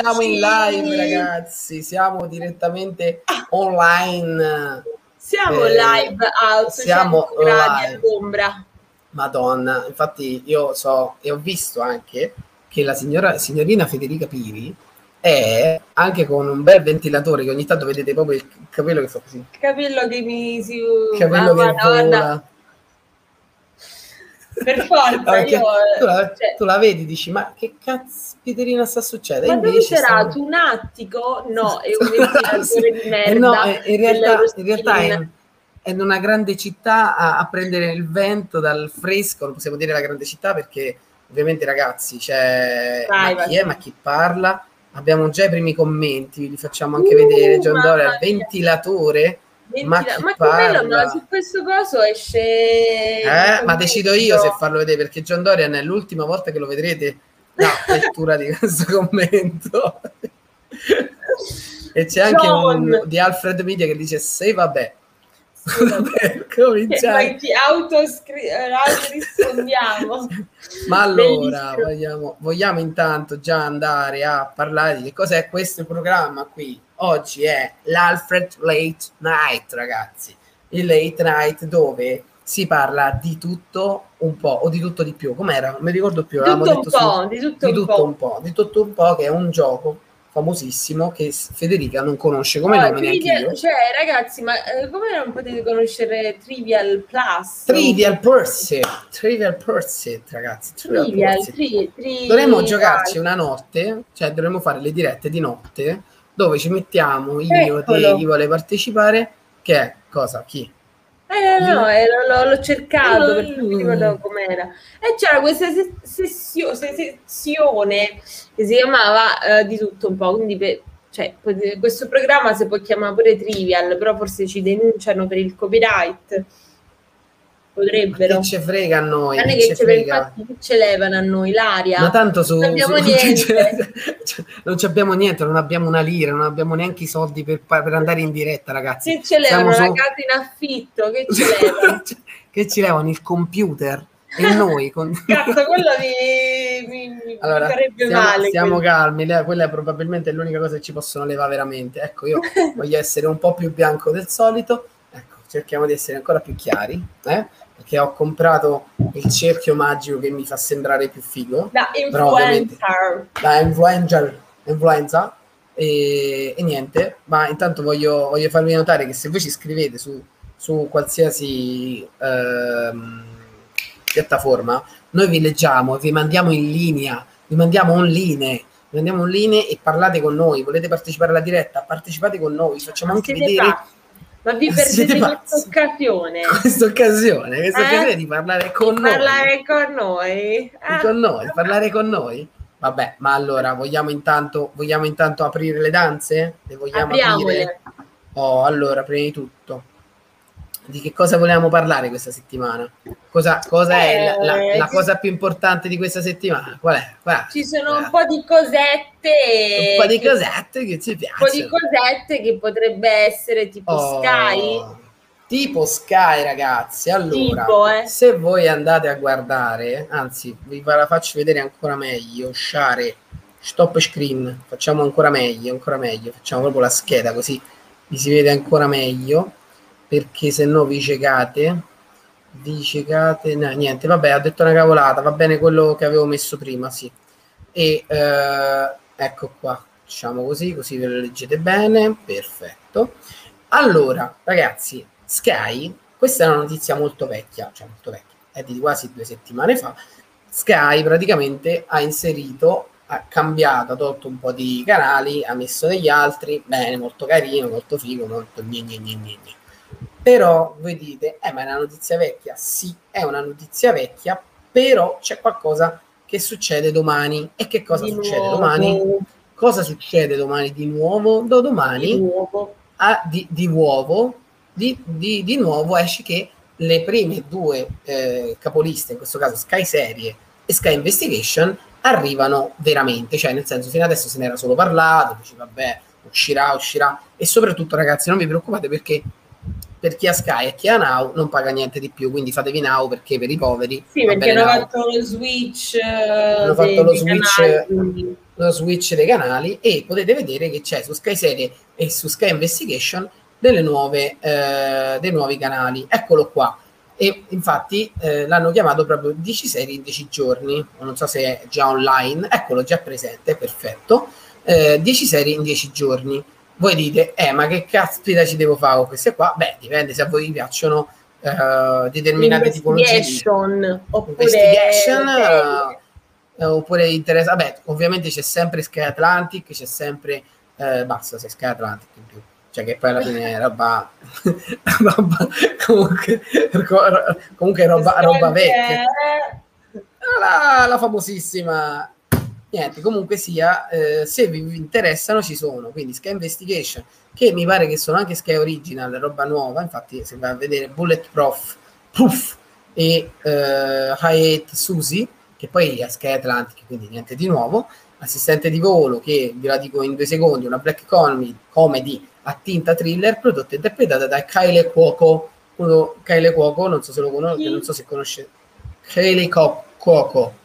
siamo in live, ragazzi. Siamo direttamente online. Siamo eh, live a siamo gradi all'ombra. Madonna, infatti io so e ho visto anche che la signora, signorina Federica Piri è anche con un bel ventilatore che ogni tanto vedete proprio il capello che fa così. Capello che mi si... capello ah, che vola per forza io, tu, la, cioè, tu, la, vedi dici ma che cazzo Pieterina sta succedendo? Ma dove c'era sta... un attico? No è un ventilatore di merda. No, in realtà, in realtà è, è, in una grande città a, a, prendere il vento dal fresco non possiamo dire la grande città perché ovviamente ragazzi c'è Vai, ma chi è ma chi parla? Abbiamo già i primi commenti li facciamo anche uh, vedere. John Doria ventilatore ma, ma quello no, su questo coso esce. Eh, ma decido io se farlo vedere perché John Dorian è l'ultima volta che lo vedrete la lettura di questo commento. e c'è anche John. un di Alfred Media che dice: Se vabbè, per cominciare. Ti autorispondiamo. Ma allora, vogliamo, vogliamo intanto già andare a parlare di che cos'è questo programma qui. Oggi è l'Alfred Late Night, ragazzi. Il Late Night dove si parla di tutto un po' o di tutto di più. Com'era? Non mi ricordo più. Di tutto, un po', su, di tutto, di tutto un, po'. un po'. Di tutto un po' che è un gioco famosissimo che Federica non conosce come oh, nome trivial, Cioè, ragazzi, ma eh, come non potete conoscere Trivial Plus? Trivial Pursuit, Trivial Pursuit, ragazzi. Trivial, trivial tri, tri, dovremmo giocarci una notte, cioè dovremmo fare le dirette di notte dove ci mettiamo io, Eccolo. te, chi vuole partecipare, che è cosa? Chi? Eh, no, no, eh, l'ho, l'ho, cercato perché non mi ricordo com'era. E c'era questa sessio, sessione che si chiamava uh, di tutto un po', quindi per, cioè, questo programma si può chiamare pure Trivial, però forse ci denunciano per il copyright potrebbero. Ma che ci frega a noi? È che, ce, infatti, ce levano a noi l'aria. Ma tanto su, non abbiamo su, niente. non abbiamo niente, non abbiamo una lira, non abbiamo neanche i soldi per, per andare in diretta, ragazzi. Che ce levano Siamo la casa in affitto, che ci levano? che ci levano il computer e noi con... cazzo quello mi, mi, allora, mi farebbe stiamo, male stiamo calmi quella è probabilmente l'unica cosa che ci possono levare veramente ecco io voglio essere un po' più bianco del solito ecco cerchiamo di essere ancora più chiari eh? Perché ho comprato il cerchio magico che mi fa sembrare più figo. Da influencer. Da influencer. influenza. E, e, niente, ma intanto voglio, voglio, farvi notare che se voi ci scrivete su, su qualsiasi ehm, piattaforma, noi vi leggiamo, vi mandiamo in linea, vi mandiamo online, vi mandiamo online e parlate con noi. Volete partecipare alla diretta? Partecipate con noi, facciamo anche vedere. Fa ma vi perdete questa occasione. Questa occasione, questa eh? occasione di parlare con di noi. Parlare con noi. Ah. Con noi, parlare con noi. Vabbè, ma allora vogliamo intanto, vogliamo intanto aprire le danze? Le vogliamo Apriamole. aprire? Oh, allora, prima di tutto, di che cosa volevamo parlare questa settimana? Cosa, cosa eh, è la, la, la, cosa più importante di questa settimana? Qual è? Qual Ci sono un po' di cosette. Un po' di cosette che ci piacciono. Un po' di cosette che potrebbe essere tipo oh, Sky. Tipo Sky, ragazzi. Allora, tipo, eh. se voi andate a guardare, anzi, vi la faccio vedere ancora meglio. Share, stop screen. Facciamo ancora meglio, ancora meglio. Facciamo proprio la scheda così vi si vede ancora meglio perché se no vi cecate vi cecate no, niente vabbè ha detto una cavolata va bene quello che avevo messo prima sì. E eh, ecco qua facciamo così così ve lo leggete bene perfetto. Allora ragazzi Sky questa è una notizia molto vecchia cioè molto vecchia è di quasi due settimane fa. Sky praticamente ha inserito ha cambiato, ha tolto un po' di canali, ha messo degli altri, bene, molto carino, molto figo, molto gne gne gne gne. Però voi dite, eh ma è una notizia vecchia? Sì, è una notizia vecchia, però c'è qualcosa che succede domani. E che cosa di succede nuovo. domani? Cosa succede domani di nuovo? Do domani, di nuovo, a, di, di, nuovo, di, di, di nuovo esce che le prime due eh, capoliste, in questo caso Sky Serie e Sky Investigation, arrivano veramente, cioè nel senso fino adesso se ne era solo parlato, dici vabbè uscirà, uscirà e soprattutto ragazzi non vi preoccupate perché per chi ha Sky e chi ha Now non paga niente di più, quindi fatevi Now perché per i poveri... Sì, perché hanno fatto lo switch... Hanno fatto lo switch, canali, lo switch dei canali e potete vedere che c'è su Sky Serie e su Sky Investigation delle nuove, eh, dei nuovi canali. Eccolo qua. E infatti eh, l'hanno chiamato proprio 10 serie in 10 giorni. Non so se è già online, eccolo già presente, perfetto. Eh, 10 serie in 10 giorni voi dite, eh, ma che caspita ci devo fare con queste qua? Beh, dipende se a voi vi piacciono uh, determinate tipologie. Oppure... Investigation, uh, oppure interessa. Vabbè, ovviamente c'è sempre Sky Atlantic, c'è sempre. Uh, basta, c'è Sky Atlantic in più. Cioè, che poi alla fine è roba. roba comunque, comunque roba, roba vecchia. La, la famosissima niente, comunque sia, eh, se vi interessano ci sono, quindi Sky Investigation, che mi pare che sono anche Sky Original, roba nuova, infatti se vai a vedere Bulletproof Proof e eh, Hyatt Susi, che poi è Sky Atlantic, quindi niente di nuovo, assistente di volo, che vi la dico in due secondi, una black comedy, comedy a tinta thriller, prodotta e interpretata da Kyle Cuoco, uno, Kyle Cuoco, non so se lo conosco, non so se conosce Kyle Cuoco,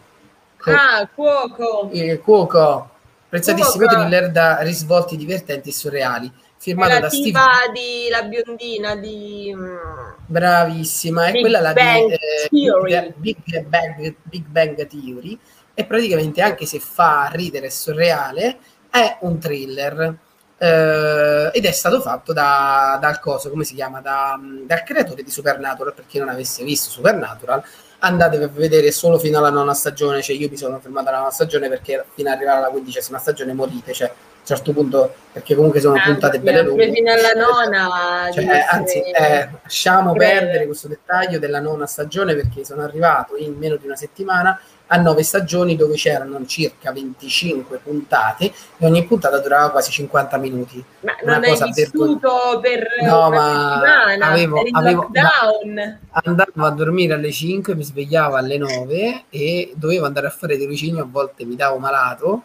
Ah, Cuoco. Il Cuoco. Prezzatissimo Cuoco. thriller da risvolti divertenti e surreali. Firmato da Steve. di La biondina di... Mm, Bravissima, è quella la Bang di eh, Big, Bang, Big Bang Theory. E praticamente, anche se fa ridere e surreale, è un thriller. Uh, ed è stato fatto da, dal coso, come si chiama? Da, dal creatore di Supernatural, per chi non avesse visto Supernatural, andatevi a vedere solo fino alla nona stagione, cioè io mi sono fermato alla nona stagione perché fino ad arrivare alla quindicesima stagione morite, cioè a un certo punto, perché comunque sono ah, puntate belle lunghe. Fino alla nona. Cioè, eh, anzi, eh, lasciamo credo. perdere questo dettaglio della nona stagione perché sono arrivato in meno di una settimana a nove stagioni dove c'erano circa 25 puntate e ogni puntata durava quasi 50 minuti. Ma una non cosa hai vissuto per no, ma avevo, avevo no, andavo a dormire alle 5, mi svegliavo alle 9 e dovevo andare a fare tirocinio, a volte mi davo malato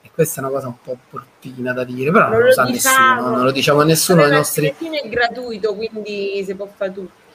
e questa è una cosa un po' portina da dire, però non, non lo, sa diciamo, nessuno, non lo diciamo a nessuno dei nostri... è gratuito, quindi si può fare tutto.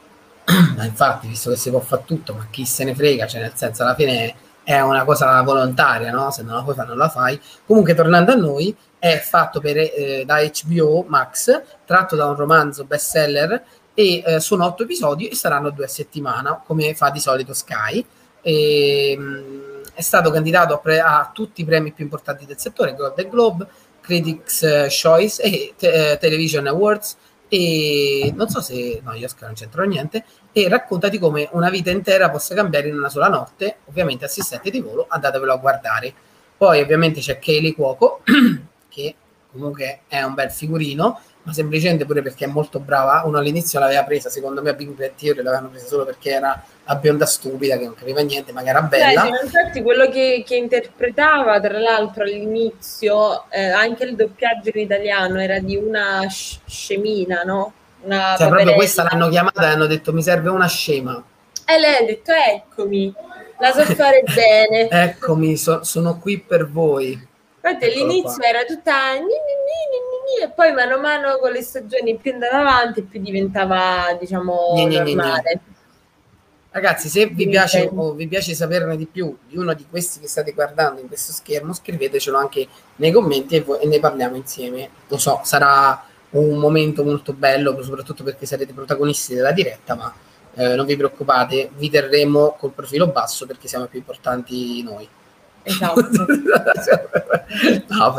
Ma infatti, visto che si può fare tutto, ma chi se ne frega, cioè nel senso alla fine è una cosa volontaria, no? Se non la puoi fare, non la fai. Comunque, tornando a noi, è fatto per, eh, da HBO Max, tratto da un romanzo bestseller e eh, sono otto episodi e saranno due a settimana, come fa di solito Sky. E, mh, mm, è stato candidato a, pre- a, tutti i premi più importanti del settore, Golden Globe, Critics Choice e te- eh, Television Awards e non so se no, io non c'entro niente e racconta di come una vita intera possa cambiare in una sola notte. Ovviamente assistente di volo andatevelo a guardare. Poi ovviamente c'è Kaylee Cuoco che comunque è un bel figurino ma semplicemente pure perché è molto brava. Uno all'inizio l'aveva presa, secondo me a Big Bang Theory l'avevano presa solo perché era la bionda stupida che non capiva niente, ma che era bella. Beh, infatti quello che, che, interpretava, tra l'altro all'inizio, eh, anche il doppiaggio in italiano era di una scemina, no? Una cioè, proprio questa l'hanno chiamata e hanno detto mi serve una scema. E lei ha detto eccomi, la so fare bene. eccomi, so, sono qui per voi. Infatti all'inizio qua. era tutta ni, ni, ni, e poi mano a mano con le stagioni più andava avanti più diventava diciamo normale. Ragazzi, se vi piace o vi piace saperne di più di uno di questi che state guardando in questo schermo, scrivetecelo anche nei commenti e, e ne parliamo insieme. Lo so, sarà un momento molto bello, soprattutto perché sarete protagonisti della diretta, ma eh, non vi preoccupate, vi terremo col profilo basso perché siamo più importanti noi. Esatto. no,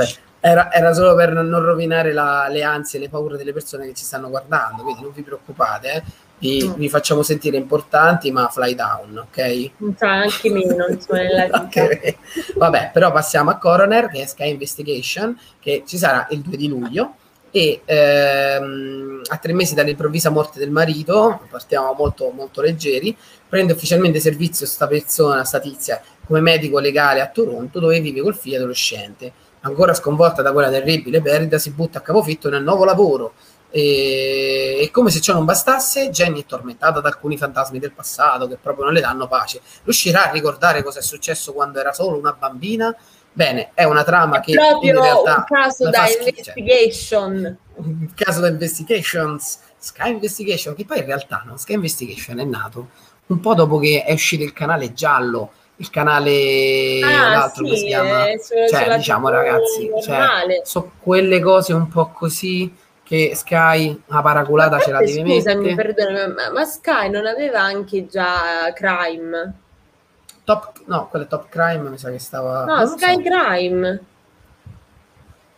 era, era, solo per non rovinare la, le ansie e le paure delle persone che ci stanno guardando, quindi non vi preoccupate, eh. vi, vi, facciamo sentire importanti, ma fly down, ok? anche meno, okay. Vabbè, però passiamo a Coroner, che è Sky Investigation, che ci sarà il 2 di luglio e ehm, a tre mesi dall'improvvisa morte del marito, partiamo molto, molto leggeri, prende ufficialmente servizio sta persona, sta tizia, come medico legale a Toronto, dove vive col figlio adolescente. Ancora sconvolta da quella terribile perdita, si butta a capofitto nel nuovo lavoro. E, e come se ciò non bastasse, Jenny è tormentata da alcuni fantasmi del passato che proprio non le danno pace. Riuscirà a ricordare cosa è successo quando era solo una bambina Bene, è una trama È che proprio in realtà un caso da investigation. un caso da investigations, Sky Investigation, che poi in realtà no, Sky Investigation è nato un po' dopo che è uscito il canale giallo, il canale Ah, l'altro che sì, si chiama, eh, su- cioè diciamo ragazzi, cioè, so quelle cose un po' così che Sky a paraculata ce la deve Scusami, mettere. perdonami, ma, ma Sky non aveva anche già Crime? Top, no, quella Top Crime mi sa che stava... No, Sky so. Crime.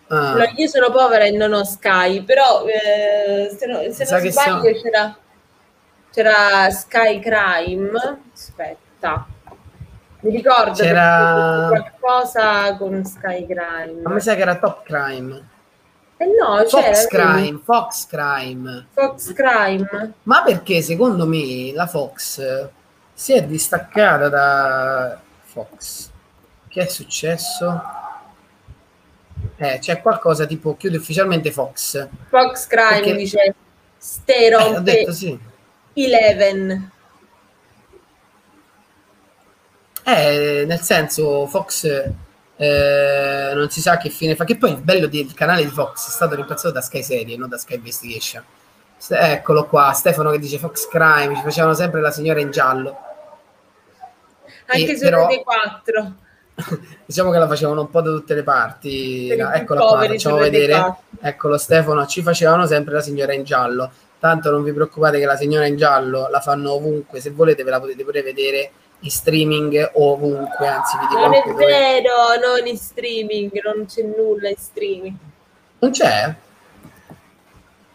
Ah, No, io sono povera e non ho Sky, però eh, se, no- se non sbaglio siamo- c'era, c'era Sky Crime. Aspetta, mi ricordo che C'era- c'era qualcosa con Sky Crime. ma mi sa che era Top Crime. Eh no, c'era Fox vedi? Crime, Fox Crime. Fox Crime. Ma perché secondo me la Fox si è distaccata da Fox? Che è successo? Eh, c'è qualcosa tipo chiude ufficialmente Fox. Fox Crime Perché- dice Stay Eh, ho detto sì. Eleven. Eh, nel senso Fox eh, non si sa che fine fa. Che poi il bello del canale di Fox è stato rimpiazzato da Sky Serie, non da Sky Investigation. Eccolo qua, Stefano che dice Fox Crime, ci facevano sempre la signora in giallo. Anche E su però- Rete 4. diciamo che la facevano un po' da tutte le parti. No, eccola qua, facciamo vedere. 4. Eccolo Stefano, ci facevano sempre la signora in giallo. Tanto non vi preoccupate che la signora in giallo la fanno ovunque, se volete ve la potete pure vedere in streaming ovunque, anzi vi dico Non è anche dove- vero, non in streaming, non c'è nulla in streaming. Non c'è?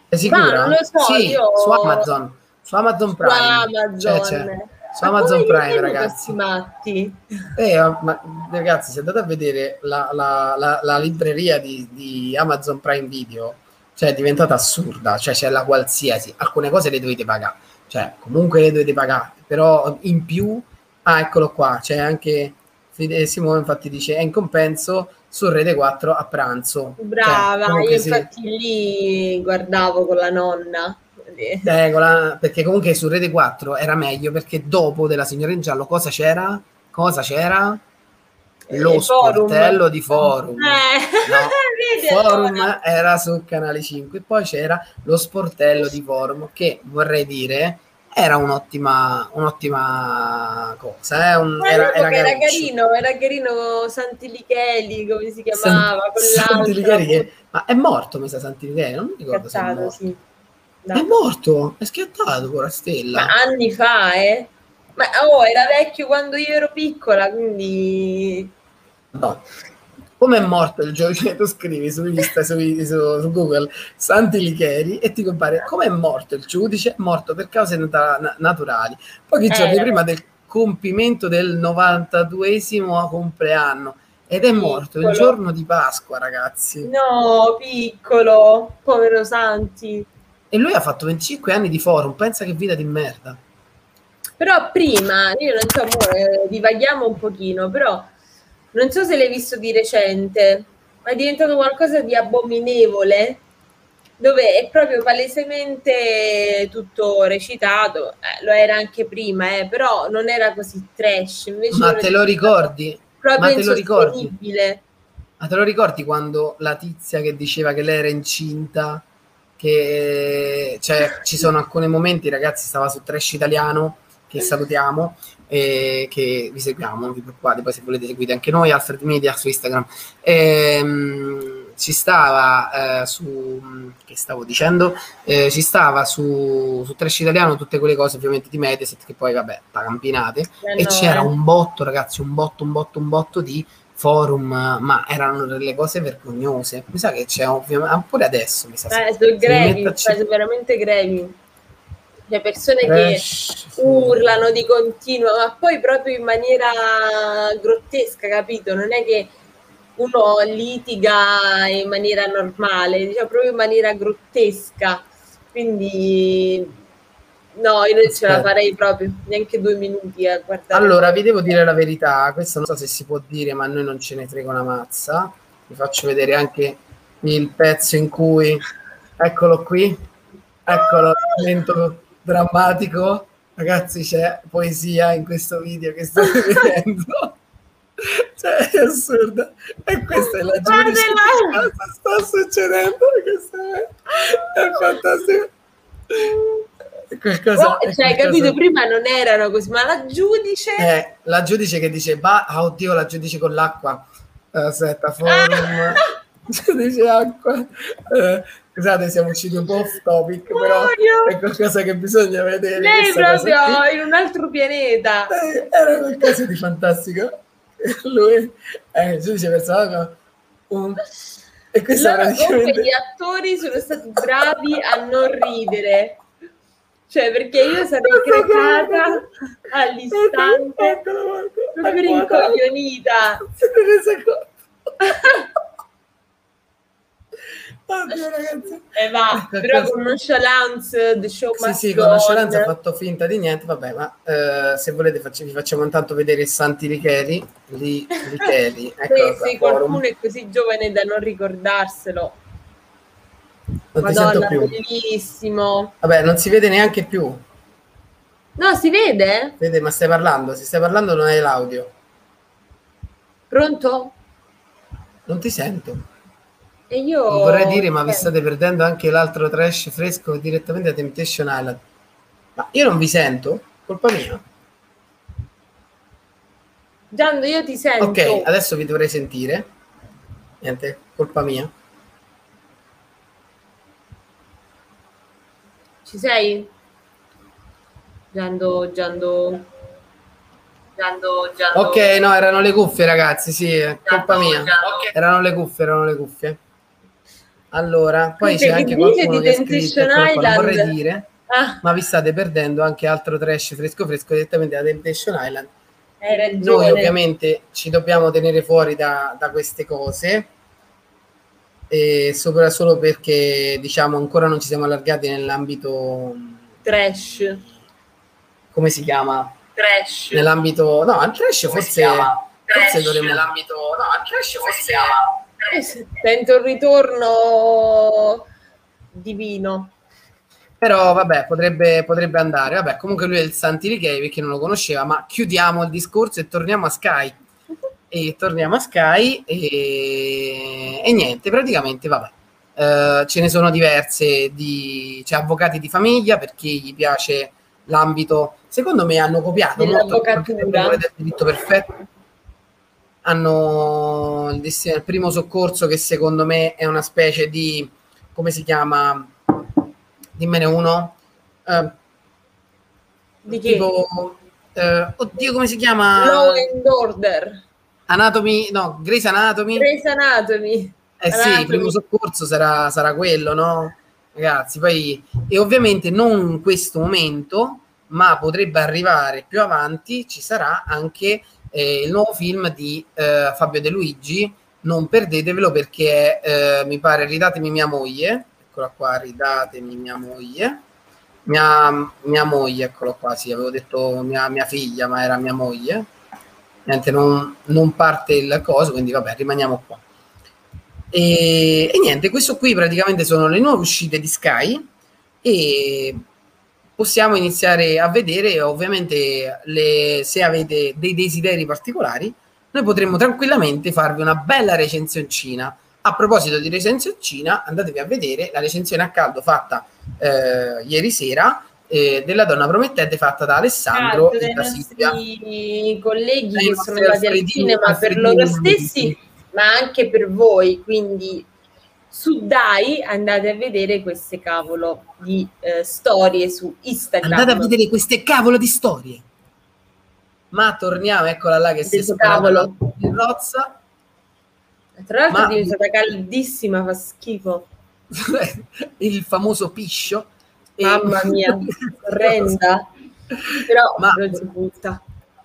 Sei sicura? Ma so, sì, io- su Amazon, su Amazon Su Prime. Amazon. C'è, c'è. Su Ma Amazon Prime, ragazzi. matti? Eh, ma ragazzi, se andate a vedere la, la- la- la libreria di, di Amazon Prime Video, cioè è diventata assurda, cioè c'è la qualsiasi, alcune cose le dovete pagare, cioè comunque le dovete pagare, però in più, ah eccolo qua, c'è anche, Fide- Simone infatti dice, è in compenso su Rete 4 a pranzo. Cioè, Brava, comunque io infatti lì guardavo con la nonna. Eh, con la- perché comunque su Rete 4 era meglio perché dopo della signora in giallo cosa c'era? Cosa c'era? Lo Eh, forum. sportello di forum. Eh, No, forum era su canale 5 e poi c'era lo sportello di forum che vorrei dire era un'ottima un'ottima cosa eh, un- era, era era carino, era carino Santilicheli, come si chiamava? Che- ma è morto mi sa Santilicheri non mi ricordo se è morto sì. è Dai. morto è schiattato con la stella Ma anni fa, eh? Ma oh, era vecchio quando io ero piccola, quindi No. Come è morto il giudice? Tu scrivi su, Insta, su, su- su Google Santi Licheri e ti compare come è morto il giudice? È morto per cause nata- na- naturali. Pochi Eh. giorni prima del compimento del 92esimo compleanno ed è morto il Piccolo. giorno di Pasqua, ragazzi. no, piccolo, povero Santi. E lui ha fatto 25 anni di forum. Pensa che vita di merda. Però prima, io non so, mo, eh, divaghiamo un pochino, però non so se l'hai visto di recente, ma è diventato qualcosa di abominevole, dove è proprio palesemente tutto recitato, eh, lo era anche prima, eh, però non era così trash, invece Ma te lo ricordi? Proprio Ma te lo ricordi? Ma te lo ricordi quando la tizia che diceva che lei era incinta? Che cioè, ci sono alcuni momenti, ragazzi, stava su Trash Italiano, che salutiamo, e che vi seguiamo, non vi preoccupate, poi se volete seguite anche noi, Alfred Media su Instagram. Ehm, ci stava eh, su, che stavo dicendo, Eh, ci stava su, su Trash Italiano tutte quelle cose ovviamente di Mediaset che poi vabbè, pagampinate Eh e no, c'era eh. un botto, ragazzi, un botto, un botto, un botto di forum, ma erano delle cose vergognose. Mi sa che c'è ovviamente, pure adesso mi sa. Eh, sono grevi, cioè, veramente grevi. Cioè, persone che sì. urlano di continuo, ma poi proprio in maniera grottesca, capito? Non è che uno litiga in maniera normale, diciamo proprio in maniera grottesca. Quindi no, io non ce la farei proprio, neanche due minuti a guardare. Allora, vi devo dire la verità, questo non so se si può dire, ma a noi non ce ne frega una mazza. Vi faccio vedere anche il pezzo in cui, eccolo qui, eccolo, il momento drammatico. Ragazzi, c'è poesia in questo video che state vedendo. cioè è assurda e questa è la giudice cosa sta succedendo questa è, è fantastico qualcosa, oh, cioè, capito? Prima non erano così, ma la giudice. Eh, la giudice che dice, bah, oh, oddio, la giudice con l'acqua. Aspetta, forum. Ah! giudice acqua. Eh, scusate, siamo usciti un po' off topic, però è qualcosa che bisogna vedere. Lei proprio in un altro pianeta. Eh, era qualcosa di fantastico. Lui è eh, il giudice personale. Un... E questo praticamente... gli attori sono stati bravi a non ridere cioè, perché io sarei crecata all'istante, proprio rincoglionita. Siete resa conto? Oddio, ragazzi. E eh, va, però con nonchalance the show Sì, sì, con nonchalance ha fatto finta di niente, vabbè, ma eh, se volete facci, vi facciamo intanto vedere Santi Richeri, li, Richeri, ecco, sì, sì, qualcuno è così giovane da non ricordarselo. Non Madonna, bellissimo. Vabbè, non si vede neanche più. No, si vede? Vede, ma stai parlando? Se stai parlando non hai l'audio. Pronto? Non ti sento. E io... Non vorrei dire, ma vi state perdendo anche l'altro trash fresco direttamente da Temptation Island. Ma io non vi sento? Colpa mia. Giando, io ti sento. Ok, adesso vi dovrei sentire. Niente, colpa mia. Ci sei? Giando, Giando, Giando, Giando. Ok, no, erano le cuffie, ragazzi. Sì, è colpa mia. Okay. Erano le cuffie, erano le cuffie. Allora, poi c'è anche qualcuno che ha scritto, non vorrei dire, ah. ma vi state perdendo anche altro trash fresco fresco direttamente da Temptation Island. Noi ovviamente ci dobbiamo tenere fuori da, da queste cose e sopra solo perché diciamo ancora non ci siamo allargati nell'ambito trash come si chiama? trash nell'ambito no il trash come forse, forse dovremmo nell'ambito no il trash forse eh, sento un ritorno divino. Però vabbè potrebbe, potrebbe andare. Vabbè comunque lui è il Santi Richei perché non lo conosceva ma chiudiamo il discorso e torniamo a Sky. E torniamo a Sky e, e niente, praticamente vabbè. Uh, ce ne sono diverse di cioè, avvocati di famiglia perché gli piace l'ambito secondo me hanno copiato molto del diritto perfetto hanno il, il primo soccorso che secondo me è una specie di come si chiama dimmene uno uh, di che? tipo uh, oddio come si chiama Law and Order Anatomy, no, Grey's Anatomy. Grey's Anatomy. Eh Anatomy. sì, il primo soccorso sarà, sarà quello, no? Ragazzi, poi... E ovviamente non in questo momento, ma potrebbe arrivare più avanti, ci sarà anche eh, il nuovo film di eh, Fabio De Luigi, non perdetevelo perché eh, mi pare Ridatemi mia moglie, eccola qua, Ridatemi mia moglie, mia, mia moglie, eccolo qua, sì, avevo detto mia, mia figlia, ma era mia moglie, niente, non, non parte il coso, quindi vabbè, rimaniamo qua. E, e, niente, questo qui praticamente sono le nuove uscite di Sky e possiamo iniziare a vedere ovviamente le, se avete dei desideri particolari noi potremmo tranquillamente farvi una bella recensioncina a proposito di recensioncina andatevi a vedere la recensione a caldo fatta eh, ieri sera eh, della donna promettente fatta da Alessandro ah, e da Silvia. I colleghi che sono andati al cinema per loro stessi, ma anche per voi. Quindi su Dai andate a vedere queste cavolo di eh, storie su Instagram. Andate a vedere queste cavolo di storie. Ma torniamo, eccola là che si è cavolo in rozza. Tra l'altro ma... è diventata caldissima, fa schifo. il famoso piscio Mamma mia, orrenda. Però Ma non si butta.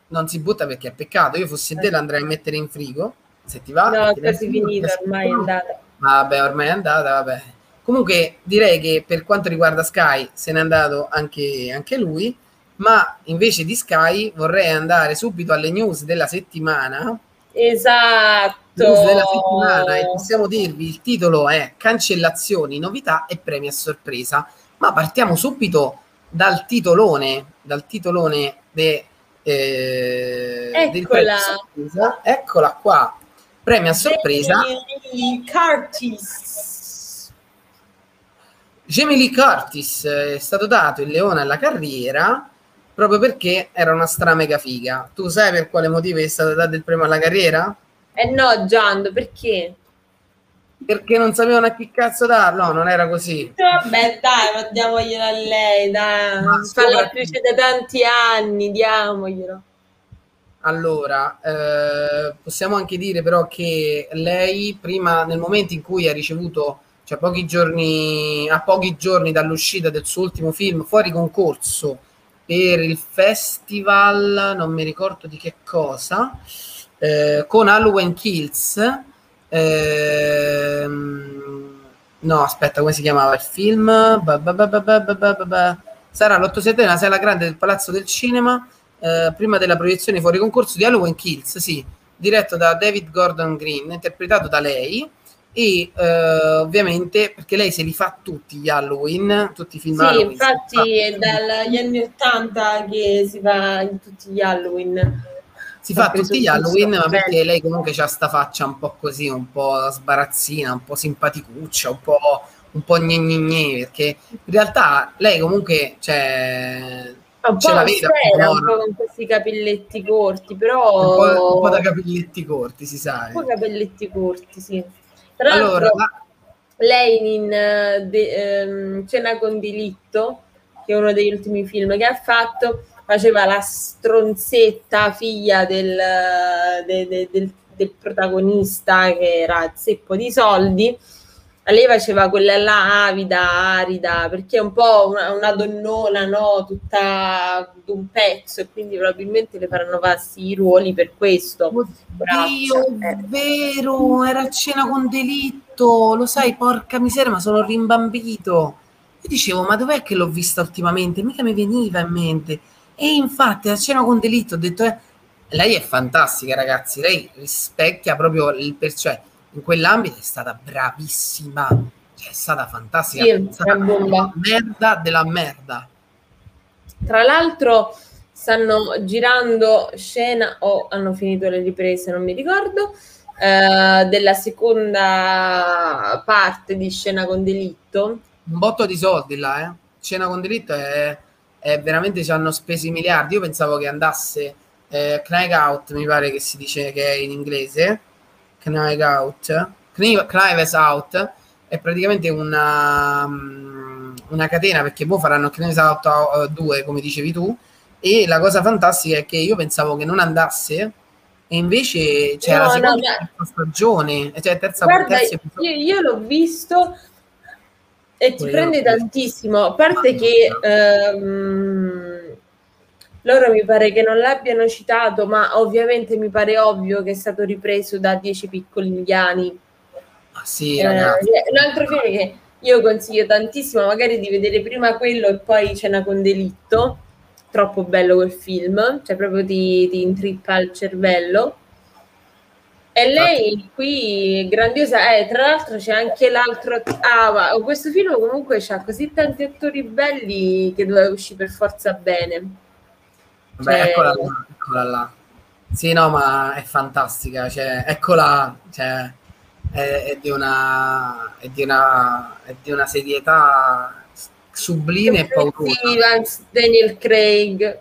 Non si butta perché è peccato. Io fossi te l'andrei a mettere in frigo. Se ti va. No, è quasi finita, ormai è andata. Vabbè, ormai è andata, vabbè. Comunque direi che per quanto riguarda Sky se n'è andato anche, anche lui, ma invece di Sky vorrei andare subito alle news della settimana. Esatto. News della settimana e possiamo dirvi il titolo è Cancellazioni, novità e premi a sorpresa. Ma partiamo subito dal titolone, dal titolone de, eh, Eccola. sorpresa. Eccola qua. Premio a sorpresa. Jamie Curtis. Jamie Lee Curtis eh, è stato dato il leone alla carriera proprio perché era una stramega figa. Tu sai per quale motivo è stato dato il premio alla carriera? Eh no, Giando, perché? Perché non sapevano a chi cazzo darlo, no, non era così. Vabbè, dai, ma diamoglielo a lei, dai. Fa l'attrice da tanti anni, diamoglielo. Allora, eh, possiamo anche dire però che lei prima, nel momento in cui ha ricevuto, cioè pochi giorni, a pochi giorni dall'uscita del suo ultimo film fuori concorso per il festival, non mi ricordo di che cosa, eh, con Halloween Kills, ehm, no aspetta come si chiamava il film? Sarà l'8 una sala grande del Palazzo del Cinema eh, prima della proiezione fuori concorso di Halloween Kills, sì, diretto da David Gordon Green, interpretato da lei e eh, ovviamente perché lei se li fa tutti gli Halloween, tutti i film Sì, Halloween. infatti è dagli anni Ottanta che si fa in tutti gli Halloween. si fa tutti gli Halloween, ma perché lei comunque ha sta faccia un po' così, un po' sbarazzina, un po' simpaticuccia, un po', un po' gne gne gne, perché in realtà lei comunque, cioè, un po' un un po' con questi capelletti corti, un però po', un po' da capelletti corti, si sa. un eh. po' capelletti corti, sì. Tra Allora, l'altro, la- lei in eh, de- ehm, Cena con delitto, che è uno degli ultimi film che ha fatto, faceva la stronzetta figlia del, de- de- del- del protagonista che era zeppo di soldi. A Lei faceva quella là avida, arida, perché è un po' una, una donnona, no? Tutta d'un pezzo, e quindi probabilmente le faranno passi i ruoli per questo. Oddio, eh. vero, era a cena con delitto, lo sai, porca miseria, ma sono rimbambito. Io dicevo, ma dov'è che l'ho vista ultimamente? Mica mi veniva in mente. E infatti, a cena con delitto, ho detto, eh, lei è fantastica, ragazzi, lei rispecchia proprio il per- cioè, in quell'ambito è stata bravissima, cioè, è stata fantastica, Sì, è stata una bomba. merda della merda. Tra l'altro stanno girando scena o hanno finito le riprese, non mi ricordo, eh, della seconda parte di Scena con delitto. un botto di soldi là, eh. Cena con delitto è, è veramente ci hanno speso i miliardi. Io pensavo che andasse eh, Knife Out, mi pare che si dice che è in inglese. Knife Out, Knives Out è praticamente una, mm, una catena perché poi faranno Knives Out 2, come dicevi tu. E la cosa fantastica è che io pensavo che non andasse. E invece c'è No, la no, seconda ma- terza stagione, cioè terza, Guarda, episodio. io, io l'ho visto e ti prende tantissimo, a parte che ehm, loro mi pare che non l'abbiano citato, ma ovviamente mi pare ovvio che è stato ripreso da Dieci piccoli indiani. Ah, sì, Eh, ragazzi. un altro film che io consiglio tantissimo, magari di vedere prima quello e poi Cena con delitto. Troppo bello quel film, cioè proprio ti, ti intrippa il cervello. E lei qui è grandiosa, eh, tra l'altro c'è anche l'altro. Ah, ma questo film comunque ha così tanti attori belli che doveva uscire per forza bene. Beh, Cioè- eccola là, eccola là. Sì, no, ma è fantastica. Cioè, eccola, cioè, è, è di una, è di una, è di una serietà sublime e paurosa. Daniel Craig.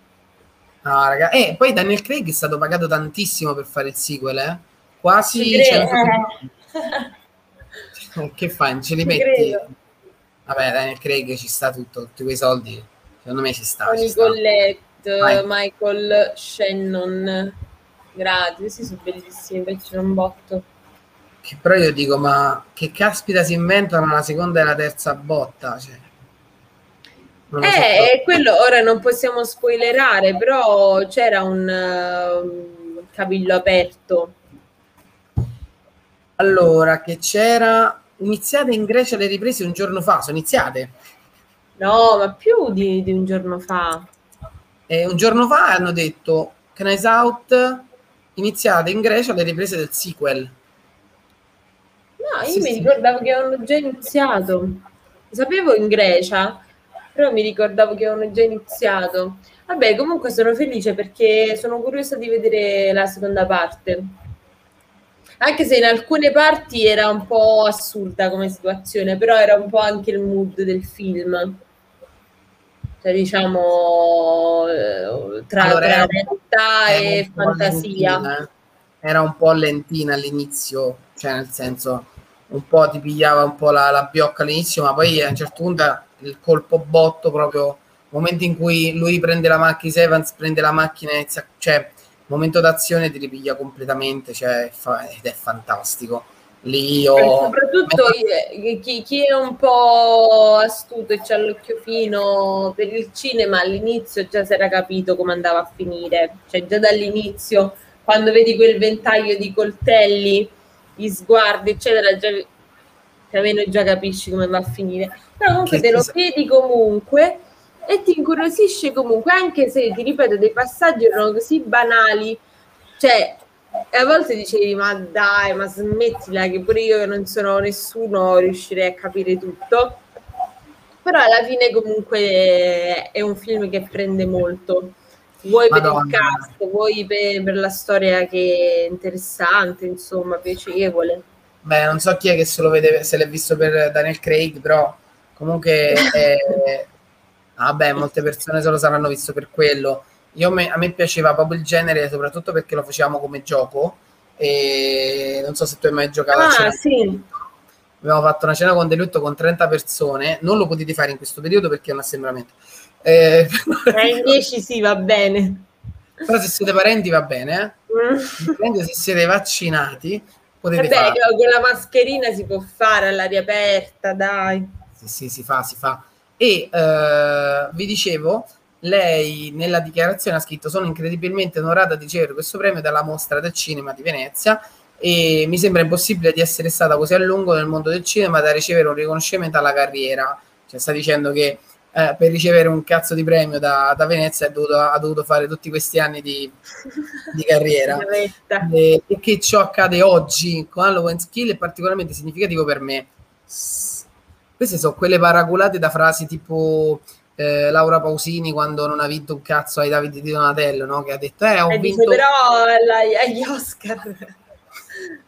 No, raga. E poi Daniel Craig è stato pagato tantissimo per fare il sequel, eh? Quasi Ci credo. 100 milioni. Che fai? Non ce li Ci metti? credo. Vabbè, Daniel Craig ci sta tutto, tutti quei soldi. Secondo me ci sta. Tony Ci sta. Collette, Vai. Michael Shannon. Grazie, questi sono bellissimi, invece un botto. Che però io dico, ma che caspita si inventano la seconda e la terza botta? Cioè, so Eh, è quello ora non possiamo spoilerare, però c'era un eh, cavillo aperto. Allora, che c'era iniziate in Grecia le riprese un giorno fa, sono iniziate. No, ma più di, di un giorno fa. E un giorno fa hanno detto Knives Out iniziate in Grecia le riprese del sequel. No, io Sì, mi sì. ricordavo che avevano già iniziato. Sapevo in Grecia, però mi ricordavo che avevano già iniziato. Vabbè, comunque sono felice perché sono curiosa di vedere la seconda parte. Anche se in alcune parti era un po' assurda come situazione, però era un po' anche il mood del film. Cioè, diciamo, eh, tra, allora, tra realtà e fantasia. Lentina. Eh. Era un po' lentina all'inizio, cioè nel senso un po' ti pigliava un po' la, la biocca all'inizio, ma poi a un certo punto il colpo botto proprio momento in cui lui prende la macchina, Evans prende la macchina, inizia, cioè momento d'azione ti ripiglia completamente, cioè, fa, ed è fantastico. Lì io... soprattutto chi, chi, è un po' astuto e c'ha l'occhio fino per il cinema all'inizio già si era capito come andava a finire, cioè già dall'inizio quando vedi quel ventaglio di coltelli, gli sguardi eccetera, già, più o meno già capisci come va a finire, però comunque che te lo vedi comunque e ti incuriosisce comunque, anche se ti ripeto, dei passaggi erano così banali, cioè a volte dicevi ma dai, ma smettila che pure io che non sono nessuno riuscirei a capire tutto. Però alla fine comunque è un film che prende molto. Vuoi Madonna. per il cast, vuoi per, per la storia che è interessante, insomma, piacevole. Beh, non so chi è che se lo vede, se l'è visto per Daniel Craig, però comunque è, Vabbè, molte persone se lo saranno visto per quello. Io me, a me piaceva proprio il genere, soprattutto perché lo facevamo come gioco. E non so se tu hai mai giocato ah, a cena. Sì. Abbiamo fatto una cena con delutto con 30 persone. Non lo potete fare in questo periodo perché è un assembramento. Eh, eh in 10 sì, va bene. Però se siete parenti va bene. Eh? Mm. Se siete vaccinati potete Vabbè, fare. con la mascherina si può fare all'aria aperta, dai. Sì, sì, si fa, si fa e eh, vi dicevo lei nella dichiarazione ha scritto sono incredibilmente onorata di ricevere questo premio dalla mostra del cinema di Venezia e mi sembra impossibile di essere stata così a lungo nel mondo del cinema da ricevere un riconoscimento alla carriera. Cioè sta dicendo che eh, per ricevere un cazzo di premio da, da Venezia ha dovuto, ha dovuto, fare tutti questi anni di, di carriera. E, e, che ciò accade oggi con Halloween Skill è particolarmente significativo per me. Queste sono quelle paraculate da frasi tipo eh, Laura Pausini quando non ha vinto un cazzo ai Davide di Donatello, no? che ha detto eh, ho eh, vinto... Dice, però agli Oscar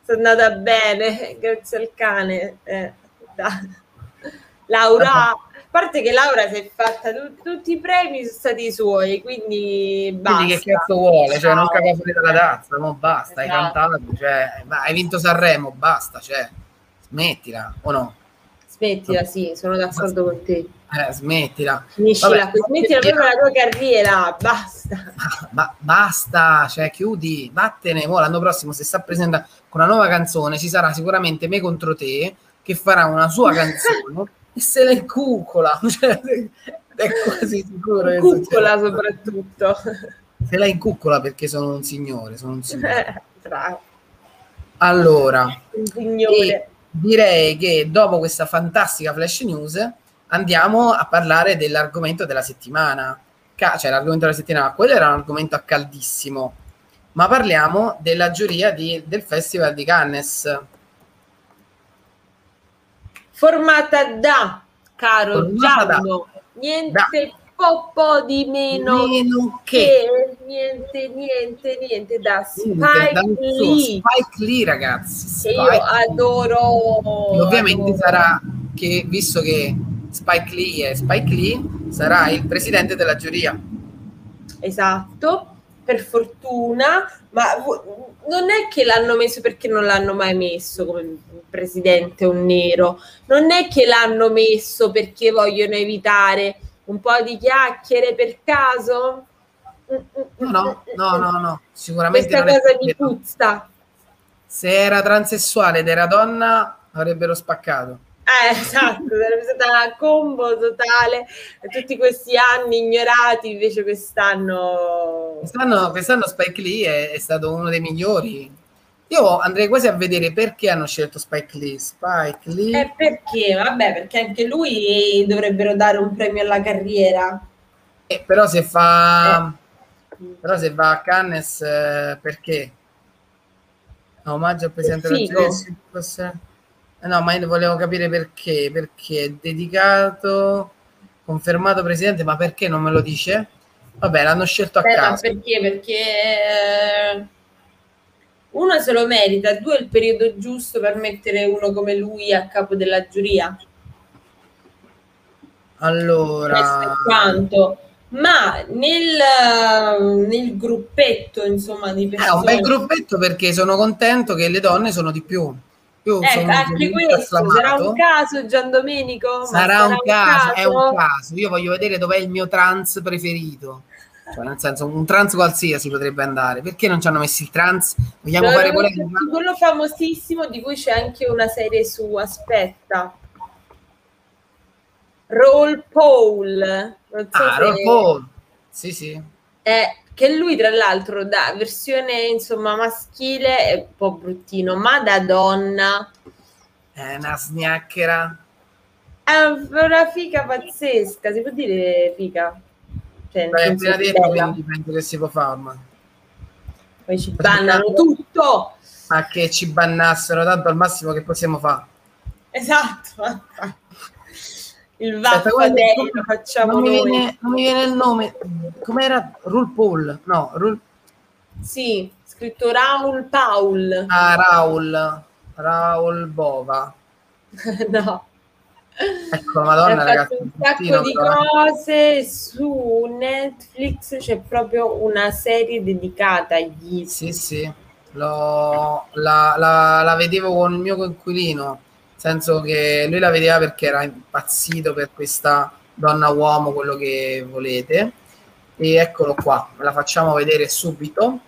sono andata bene, grazie al cane. Eh, Laura, a parte che Laura si è fatta tu, tutti i premi sono stati i suoi, quindi basta. Quindi che cazzo vuole? Cioè, non caga fuori dalla tazza, no, basta, esatto. hai cantato, cioè, hai vinto Sanremo, basta, cioè, smettila, o no? Smettila, sì, sono d'accordo con te. Eh, smettila. Finiscila, smettila proprio la tua carriera, basta. Ma, basta, cioè chiudi, vattene. Mo, l'anno prossimo, se sta presentando con una nuova canzone, ci sarà sicuramente me contro te che farà una sua canzone e se la incucola. Cioè, è quasi sicuro. Cuccola soprattutto. Se la incuccola perché sono un signore, sono un signore. allora, un signore. Direi che dopo questa fantastica flash news andiamo a parlare dell'argomento della settimana. Cioè, l'argomento della settimana, quello era un argomento accaldissimo, ma parliamo della giuria di, del Festival di Cannes. Formata da, caro Giacomo, niente da po', di meno, meno che, che, niente, niente, niente da Spike Lee. Spike Lee, ragazzi. Spike io adoro. E ovviamente adoro. sarà che, visto che Spike Lee è Spike Lee, sarà il presidente della giuria. Esatto, per fortuna, ma non è che l'hanno messo perché non l'hanno mai messo come presidente un nero, non è che l'hanno messo perché vogliono evitare un po' di chiacchiere per caso? No, no, no, no, sicuramente. Questa cosa mi puzza. Se era transessuale ed era donna, avrebbero spaccato. Eh, esatto, sarebbe stata una combo totale. Tutti questi anni ignorati, invece quest'anno... Quest'anno, quest'anno Spike Lee è, è stato uno dei migliori io andrei quasi a vedere perché hanno scelto Spike Lee. Spike Lee. Eh, perché? Vabbè, perché anche lui dovrebbero dare un premio alla carriera. Eh, però se fa... Eh. Però se va a Cannes, eh, perché? Omaggio al Presidente della Giuria. Eh, no, ma io volevo capire perché. Perché è dedicato... confermato presidente, ma perché non me lo dice? Vabbè, l'hanno scelto a ma caso. perché? Perché eh, uno se lo merita, due è il periodo giusto per mettere uno come lui a capo della giuria. Allora, quanto. Ma nel, nel gruppetto, insomma, di è Eh, un bel persone gruppetto perché sono contento che le donne sono di più. Io Ecco, sono anche questo sarà un caso, Gian Domenico? Ma Sarà un caso, è un caso. Io voglio vedere dov'è il mio trans preferito. Cioè, nel senso, un trans qualsiasi potrebbe andare. Perché non ci hanno messo il trans? Vogliamo fare polemica? metterci quello famosissimo di cui c'è anche una serie su, aspetta. Roll Paul. Non so Ah, se- Roll Paul. Sì, sì. Eh, che lui tra l'altro da versione insomma maschile è un po' bruttino, ma da donna È una snacchera. è una figa pazzesca, si può dire figa? Cioè, senso appena detto, quindi penso che si può fare. Ma, Poi ci bannano tutto. ma che ci bannassero, tanto al massimo che possiamo fare. Esatto. Il vaffadello come- lo facciamo non, mi viene, non mi viene il nome. Com'era? Rule Paul? No, Rule... Sì, scritto Raul Paul. Ah, Raul. Raul Bova. no. Ecco, madonna, ragazzi. un sacco di però. cose su Netflix c'è proprio una serie dedicata agli Sì, sì. L'ho- la, la- la vedevo con il mio coinquilino, senso che lui la vedeva perché era impazzito per questa donna uomo, quello che volete. E eccolo qua, la facciamo vedere subito.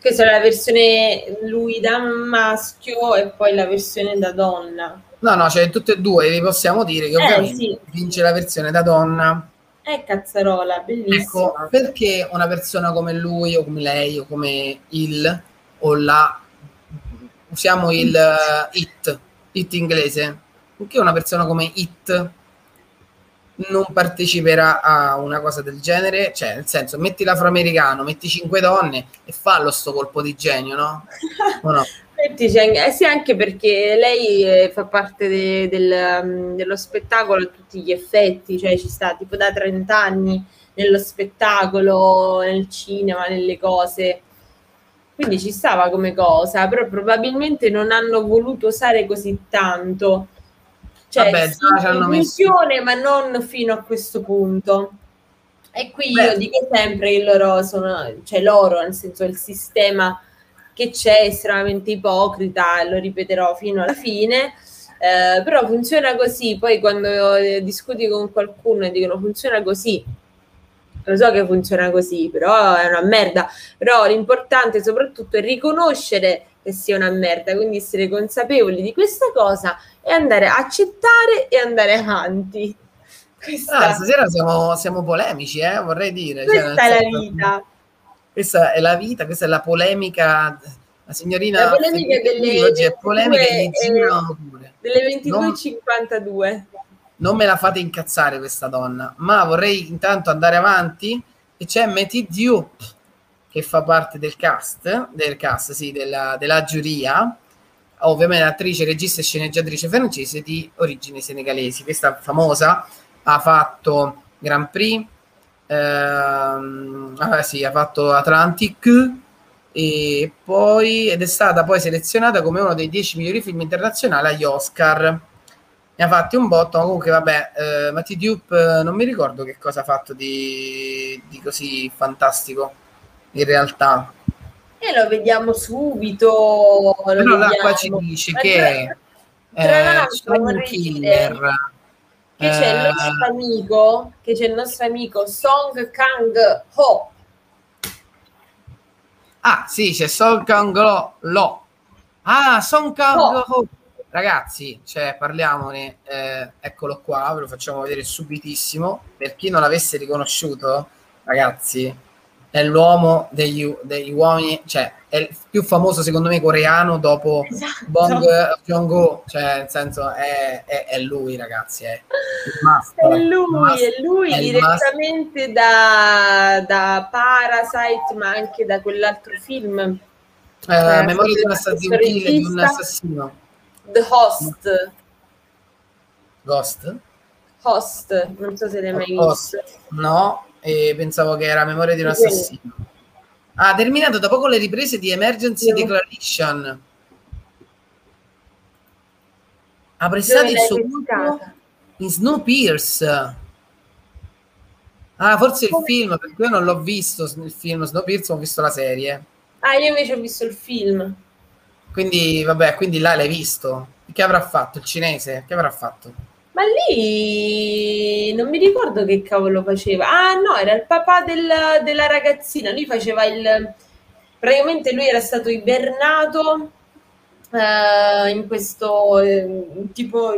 questa è la versione lui da maschio e poi la versione da donna No, no, c'è tutte e due, vi possiamo dire che Eh, ovviamente sì. vince la versione da donna. è cazzarola bellissima Ecco, perché una persona come lui o come lei o come il o la usiamo il eh, it, it inglese, perché una persona come it non parteciperà a una cosa del genere, cioè nel senso metti l'afroamericano, metti cinque donne e fallo sto colpo di genio, no? No? Eh sì, anche perché lei eh, fa parte de- del, um, dello spettacolo a tutti gli effetti, cioè ci sta tipo da 30 anni nello spettacolo, nel cinema, nelle cose. Quindi ci stava come cosa, però probabilmente non hanno voluto usare così tanto. Cioè, Vabbè, sì, hanno messo- ma non fino a questo punto. E qui Beh. io dico sempre che loro sono, cioè loro, nel senso il sistema che c'è è estremamente ipocrita, e lo ripeterò fino alla fine, eh, però funziona così, poi quando eh, discuti con qualcuno e dicono funziona così, lo so che funziona così, però è una merda, però l'importante soprattutto è riconoscere che sia una merda, quindi essere consapevoli di questa cosa e andare a accettare e andare avanti. Questa, Ah, stasera siamo, siamo polemici, eh, vorrei dire. cioè, questa nel è la vita. Questa è la vita, questa è la polemica. La signorina La polemica delle oggi è polemica e 22, gli girano pure. Delle 22.52. Non me la fate incazzare questa donna, ma vorrei intanto andare avanti e c'è Matty Dupe che fa parte del cast, del cast, sì, della, della giuria, ovviamente attrice, regista e sceneggiatrice francese di origini senegalesi. Questa famosa ha fatto Grand Prix, ehm, ah, sì, ha fatto Atlantic e poi ed è stata poi selezionata come uno dei 10 migliori film internazionali agli Oscar. Ne ha fatti un botto, comunque vabbè, eh, Matty Dupe eh, non mi ricordo che cosa ha fatto di, di così fantastico in realtà. E lo vediamo subito. Lo Però là vediamo. qua ci dice Ma che tra- tra eh, l'altro Sean vorrei Killer Che c'è il eh, nostro amico, che c'è il nostro amico Song Kang Ho. Ah, sì, c'è Song Kang Lo. Lo. Ah, Song Kang Oh. Ho. Ragazzi, cioè, parliamone. eh, eccolo qua, ve lo facciamo vedere subitissimo. Per chi non l'avesse riconosciuto, ragazzi, è l'uomo degli, degli uomini, cioè, è il più famoso, secondo me, coreano dopo Esatto. Bong Joon-ho. Cioè, nel senso, è, è- è lui, ragazzi. È must, È lui, must. è lui direttamente da, da Parasite, ma anche da quell'altro film, Eh, Eh, memoria di un assassino, The Host. Ghost? Host, non so se l'hai mai Host. visto. No, e pensavo che era Memoria di un assassino. Ha terminato da poco le riprese di Emergency Io- Declaration. Ha prestato il suo ultimo in Snowpiercer. Ah, forse il film, perché io non l'ho visto il film Snowpiercer, ho visto la serie. Ah, io invece ho visto il film. Quindi, vabbè, quindi là l'hai visto. Che avrà fatto? Il cinese? Che avrà fatto? Ma lì non mi ricordo che cavolo faceva. Ah, no, era il papà del- della ragazzina. Lui faceva il. Praticamente lui era stato ibernato eh, in questo eh, tipo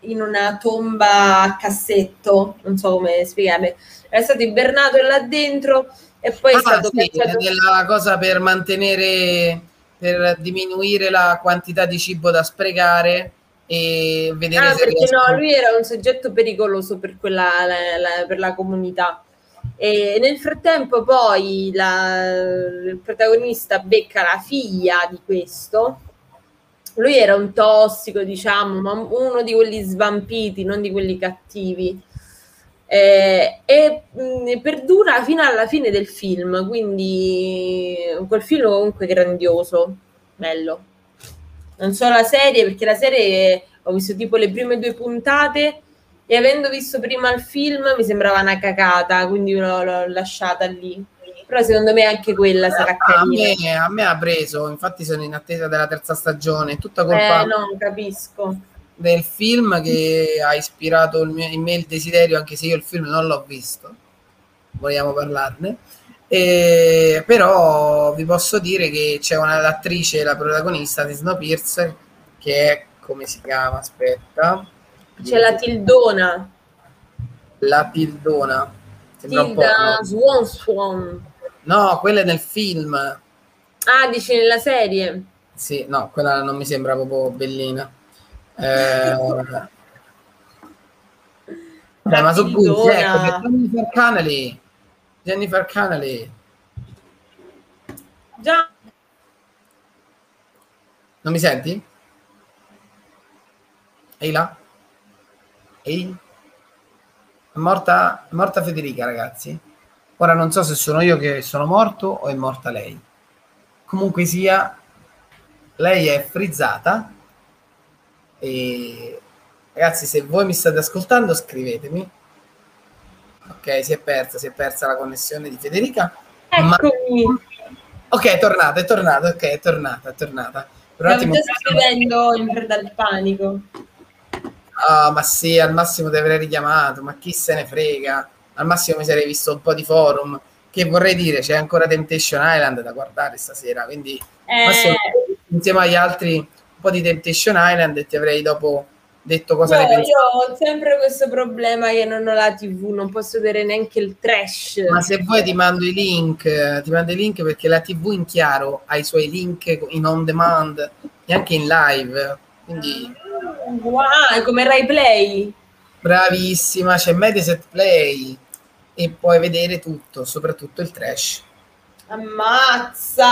in, una tomba a cassetto. Non so come spiegare. Era stato ibernato là dentro e poi è Ah, stato sì, cacciato. della cosa per mantenere, per diminuire la quantità di cibo da sprecare e vedere Ah, se perché riescono- no, lui era un soggetto pericoloso per, quella, la- la- per la comunità. E nel frattempo poi la- il protagonista becca la figlia di questo. Lui era un tossico, diciamo, ma uno di quelli svampiti, non di quelli cattivi. Eh, e mh, perdura fino alla fine del film, quindi quel film comunque grandioso, bello. Non so la serie, perché la serie ho visto tipo le prime due puntate e avendo visto prima il film mi sembrava una cacata, quindi l'ho, l'ho lasciata lì. Però secondo me anche quella sarà a, carina. me, a me ha preso, infatti sono in attesa della terza stagione, tutta colpa Eh, no, capisco. Del film che ha ispirato il mio, in me il desiderio, anche se io il film non l'ho visto, vogliamo parlarne. E, però vi posso dire che c'è un'attrice, la protagonista di Snowpiercer, che è come si chiama? Aspetta, C'è la Tildona, la Tildona. Sembra un po', Tilda no? Swan Swan. No, quella è nel film. Ah, dici nella serie? Sì, no, quella non mi sembra proprio bellina. Eh, ma gusti, Tildona. ecco, Jennifer Connelly. Jennifer Connelly. Già, Non mi senti? Ehi là? Ehi? È morta, è morta Federica, ragazzi. Ora non so se sono io che sono morto o è morta lei. Comunque sia, lei è frizzata. E ragazzi, se voi mi state ascoltando, scrivetemi. Ok, si è persa, si è persa la connessione di Federica. Ma- eccomi. Ok, è tornata, è tornata, ok, è tornata, è tornata. Per un attimo- scrivendo in preda al panico. Ah, ma sì, al massimo ti avrei richiamato, ma chi se ne frega? Al massimo mi sarei visto un po' di forum. Che vorrei dire, c'è ancora Temptation Island da guardare stasera, quindi Eh, massimo, insieme agli altri po' di Temptation Island e ti avrei dopo detto cosa no, ne pensi. io ho sempre questo problema che non ho la TV, non posso vedere neanche il trash. Ma se vuoi ti mando i link, ti mando i link perché la TV in chiaro ha i suoi link in on demand e anche in live. Quindi Wow, è come Rai Play. bravissima, c'è Mediaset Play e puoi vedere tutto, soprattutto il trash. Ammazza!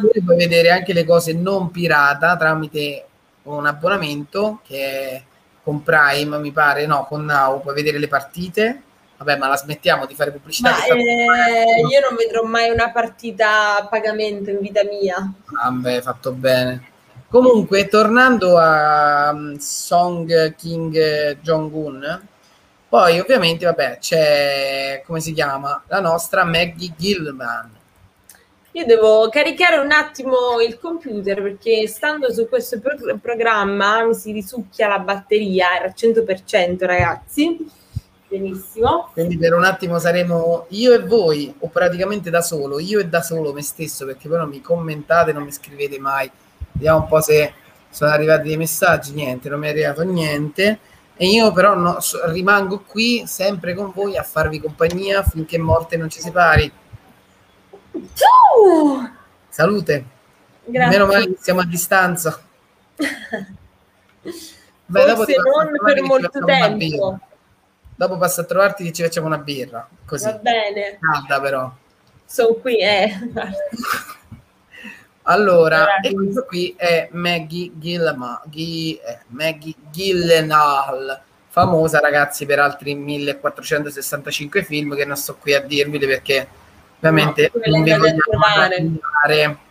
Puoi vedere anche le cose non pirata tramite un abbonamento che è con Prime, mi pare, no, con Now, puoi vedere le partite. Vabbè, ma la smettiamo di fare pubblicità. Ma eh, io non vedrò mai una partita a pagamento in vita mia. Vabbè, fatto bene. Comunque, tornando a um, Song King Jong-un, poi ovviamente, vabbè, c'è, come si chiama, la nostra Maggie Gilman. Io devo caricare un attimo il computer perché stando su questo pro- programma mi si risucchia la batteria, era al 100% ragazzi. Benissimo. Quindi per un attimo saremo io e voi, o praticamente da solo, io e da solo me stesso, perché poi non mi commentate, non mi scrivete mai. Vediamo un po' se sono arrivati dei messaggi, niente, non mi è arrivato niente. E io però no- rimango qui sempre con voi a farvi compagnia finché morte non ci separi. Uh, Salute, grazie. meno male che siamo a distanza. Beh, Forse non per molto tempo. Dopo passo a trovarti che ci facciamo una birra, così, Va bene, calda però. sono qui. Eh. Allora, e questo qui è Maggie Gilma, Ghi- eh, Maggie Gyllenhaal, famosa, ragazzi, per altri 1465 film che non sto qui a dirvi perché ovviamente no, non vi vogliamo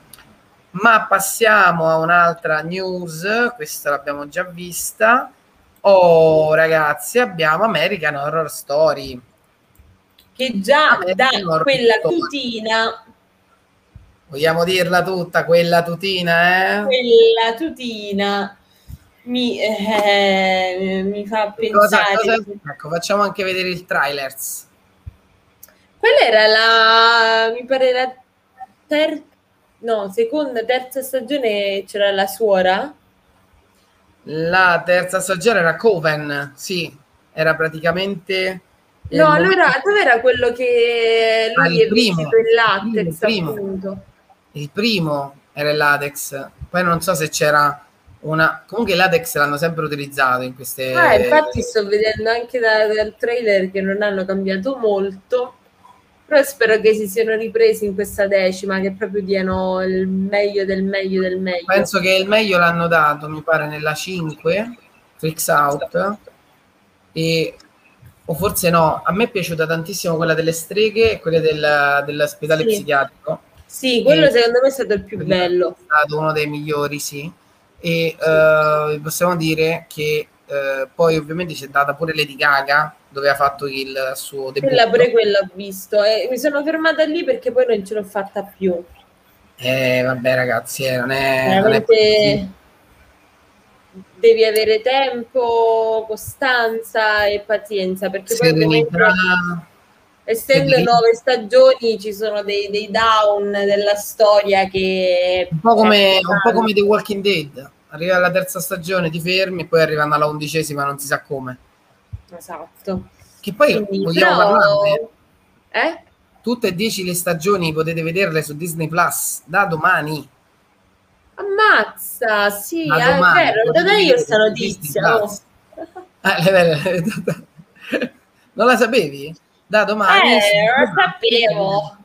ma passiamo a un'altra news, questa l'abbiamo già vista. Oh, ragazzi, abbiamo American Horror Story. Che già American da quella Story. tutina Vogliamo dirla tutta, quella tutina, eh? Quella tutina mi, eh, mi fa pensare... Cosa, cosa... Ecco, facciamo anche vedere il trailers. Quella era la... mi pare la terza... no, seconda, terza stagione c'era la suora? La terza stagione era Coven, sì, era praticamente... No, allora dove era quello che lui ah, è primo, in latex, il primo. appunto? Il primo era il latex, poi non so se c'era una... Comunque il latex l'hanno sempre utilizzato in queste... Ah, infatti sto vedendo anche da, dal trailer che non hanno cambiato molto, però spero che si siano ripresi in questa decima, che proprio diano il meglio del meglio del meglio. Penso che il meglio l'hanno dato, mi pare, nella 5, Freaks Out, e o forse no, a me è piaciuta tantissimo quella delle streghe e quella del, dell'ospedale sì. psichiatrico sì, quello e secondo me è stato il più bello. È stato uno dei migliori, sì. E uh, possiamo dire che uh, poi ovviamente c'è data pure Lady Gaga dove ha fatto il suo debutto. Quella pure quella ho visto e mi sono fermata lì perché poi non ce l'ho fatta più. Eh, vabbè ragazzi, eh, non è... Non è devi avere tempo, costanza e pazienza perché Serenità. poi ovviamente essendo nove stagioni ci sono dei, dei, down della storia che un po' come, un po' come The Walking Dead arriva alla terza stagione ti fermi poi arrivano alla undicesima non si sa come esatto che poi Quindi, vogliamo però... parlarne eh? tutte e dieci le stagioni potete vederle su Disney Plus da domani ammazza sì da è vero da io sta notizia oh. eh, non la sapevi? da domani. Eh, lo sapevo.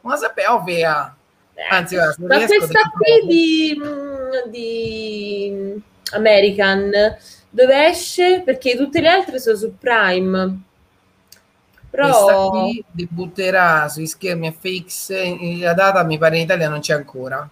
Ma sapevo, ovvia. Eh, Anzi, guarda, ma questa qui di, di American, dove esce? Perché tutte le altre sono su Prime. Però... Questa qui debutterà sui schermi FX, la data mi pare in Italia non c'è ancora.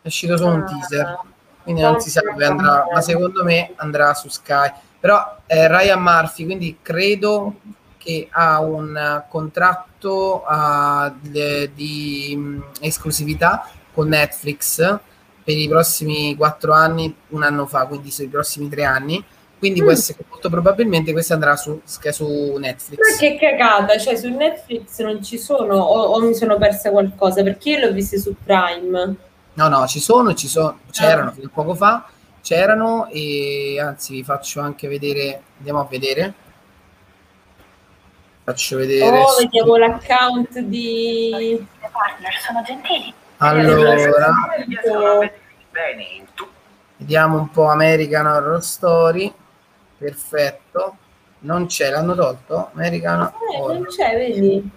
È uscito solo un ah, teaser, quindi non si sa dove andrà, ma secondo me andrà su Sky. Però è Ryan Murphy, quindi credo che ha un contratto uh, de, di um, esclusività con Netflix per i prossimi quattro anni, un anno fa, quindi sui prossimi tre anni. Quindi mm. può essere che molto probabilmente questa andrà su, su Netflix. Ma che cagata, cioè su Netflix non ci sono o, o mi sono persa qualcosa perché io l'ho vista su Prime. No, no, ci sono, ci sono c'erano ah. fino a poco fa, c'erano e anzi vi faccio anche vedere, andiamo a vedere Faccio vedere. Oh, vediamo l'account di partner, sono gentili. Allora, vediamo un po' American Horror Story. Perfetto. Non c'è, l'hanno tolto? American eh, Horror. Non c'è, vedi.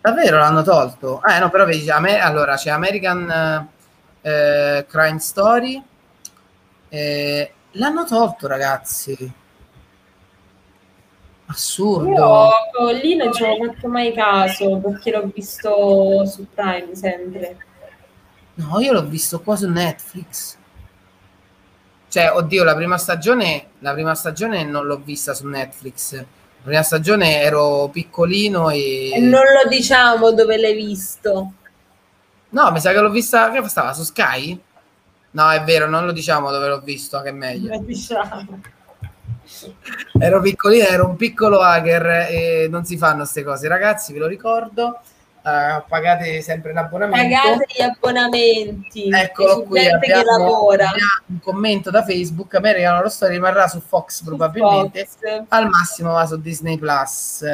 Davvero l'hanno tolto? Eh no, però vedi, me, allora c'è American eh, Crime Story. Eh, l'hanno tolto, ragazzi. Assurdo. Io lì non ci ho fatto mai caso perché l'ho visto su Prime sempre. No, io l'ho visto qua su Netflix. Cioè, oddio, la prima stagione, la prima stagione non l'ho vista su Netflix. La prima stagione ero piccolino e... e non lo diciamo dove l'hai visto. No, mi sa che l'ho vista, che stava su Sky? No, è vero, non lo diciamo dove l'ho visto, che è meglio. Lo diciamo ero piccolino, ero un piccolo hacker e non si fanno queste cose, ragazzi, ve lo ricordo. Uh, pagate sempre l'abbonamento. Pagate gli abbonamenti. Eccolo qui. Abbiamo, abbiamo, un commento da Facebook. American Horror Story rimarrà su Fox su probabilmente. Fox. Al massimo va su Disney Plus.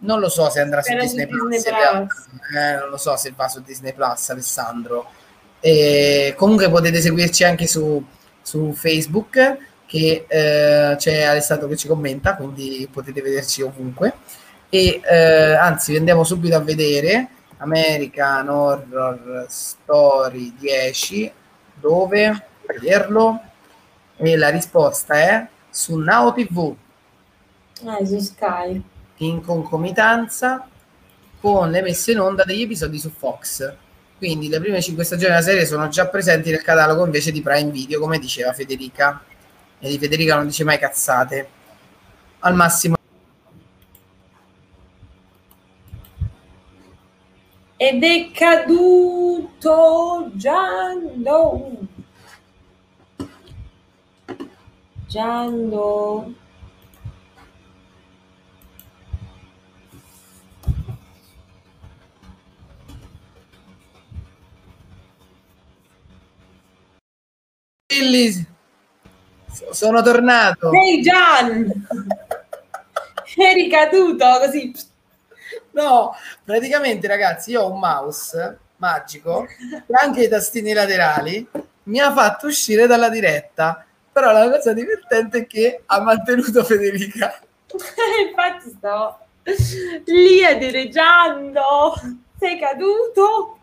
Non lo so se andrà su Disney, Disney Plus. Plus. Eh, non lo so se va su Disney Plus, Alessandro. E comunque potete seguirci anche su, su Facebook che eh, c'è Alessandro che ci commenta, quindi potete vederci ovunque. E eh, anzi, andiamo subito a vedere American Horror Story 10, dove vederlo? E la risposta è su Now TV. Eh, su Sky. In concomitanza con le messe in onda degli episodi su Fox. Quindi le prime cinque stagioni della serie sono già presenti nel catalogo invece di Prime Video, come diceva Federica. E di Federica non dice mai cazzate. Al massimo ed è caduto Giando. Giando. Billy, sono tornato. Ehi hey Gian! Eri caduto così. No, praticamente ragazzi, io ho un mouse magico e anche i tastini laterali mi ha fatto uscire dalla diretta. Però la cosa divertente è che ha mantenuto Federica. Infatti sto lì a dire Giando, sei caduto?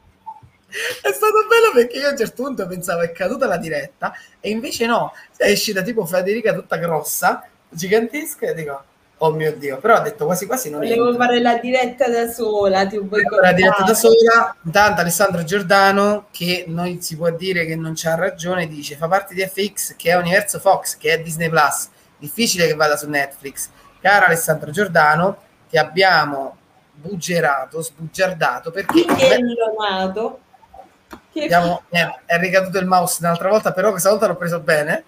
È stato bello perché io a un certo punto pensavo è caduta la diretta e invece no, è uscita tipo Federica tutta grossa, gigantesca e dico oh mio Dio, però ho detto quasi quasi non Volevo entra. fare la diretta da sola, ti vuoi La diretta da sola, intanto Alessandro Giordano che noi si può dire che non c'ha ragione, dice fa parte di FX che è Universo Fox, che è Disney Plus, difficile che vada su Netflix. Caro Alessandro Giordano, ti abbiamo buggerato, sbugiardato perché... Abbiamo, eh, è ricaduto il mouse un'altra volta, però questa volta l'ho preso bene.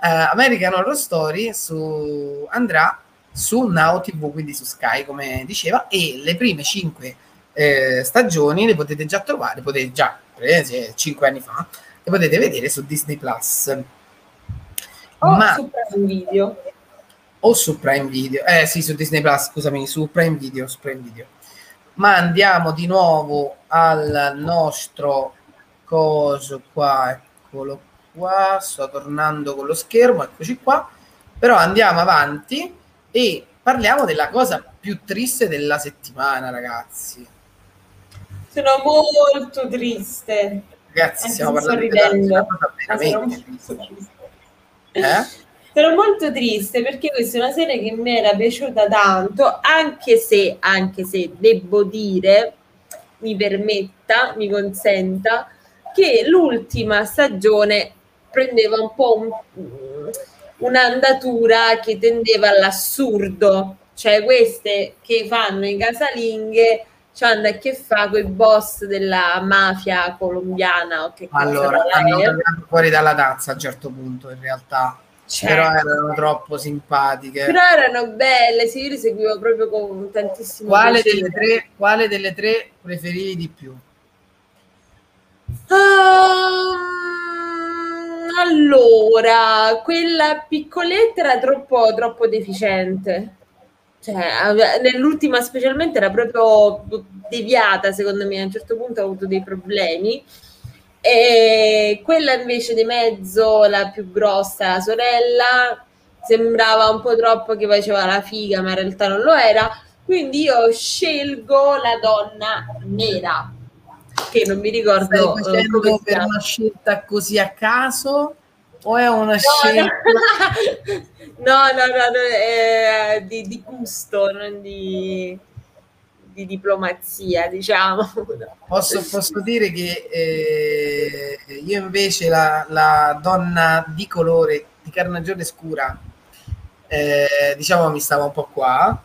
Uh, American Horror Story su, andrà su Now TV, quindi su Sky, come diceva, e le prime cinque eh, stagioni le potete già trovare, potete già prese cinque anni fa, le potete vedere su Disney Plus. O Ma, su Prime Video. O su Prime Video, eh sì, su Disney Plus, scusami, su Prime Video, su Prime Video. Ma andiamo di nuovo al nostro coso qua, eccolo qua, sto tornando con lo schermo, eccoci qua, però andiamo avanti e parliamo della cosa più triste della settimana, ragazzi. Sono molto triste. Ragazzi, stiamo parlando di una cosa veramente triste. Eh? Sono molto triste perché questa è una serie che mi era piaciuta tanto, anche se, anche se devo dire, mi permetta, mi consenta, che l'ultima stagione prendeva un po' un, un'andatura che tendeva all'assurdo, cioè queste che fanno i casalinghe hanno a che fare con i boss della mafia colombiana. che allora, hanno tagliato fuori dalla tazza a un certo punto in realtà. Certo. Però erano troppo simpatiche. Però erano belle, sì, io le seguivo proprio con tantissimo quale delle, tre, quale delle tre preferivi di più? Um, allora, quella piccoletta era troppo, troppo deficiente. Cioè, nell'ultima specialmente era proprio deviata, secondo me, a un certo punto ha avuto dei problemi. E quella invece di mezzo, la più grossa, la sorella, sembrava un po' troppo che faceva la figa, ma in realtà non lo era. Quindi io scelgo la donna nera che non mi ricordo Stai eh, facendo per una scelta così a caso? O è una no, scelta? No no no, no è di, di, gusto non di, di diplomazia diciamo. Posso, posso dire che eh, io invece la, la, donna di colore di carnagione scura eh, diciamo mi stava un po' qua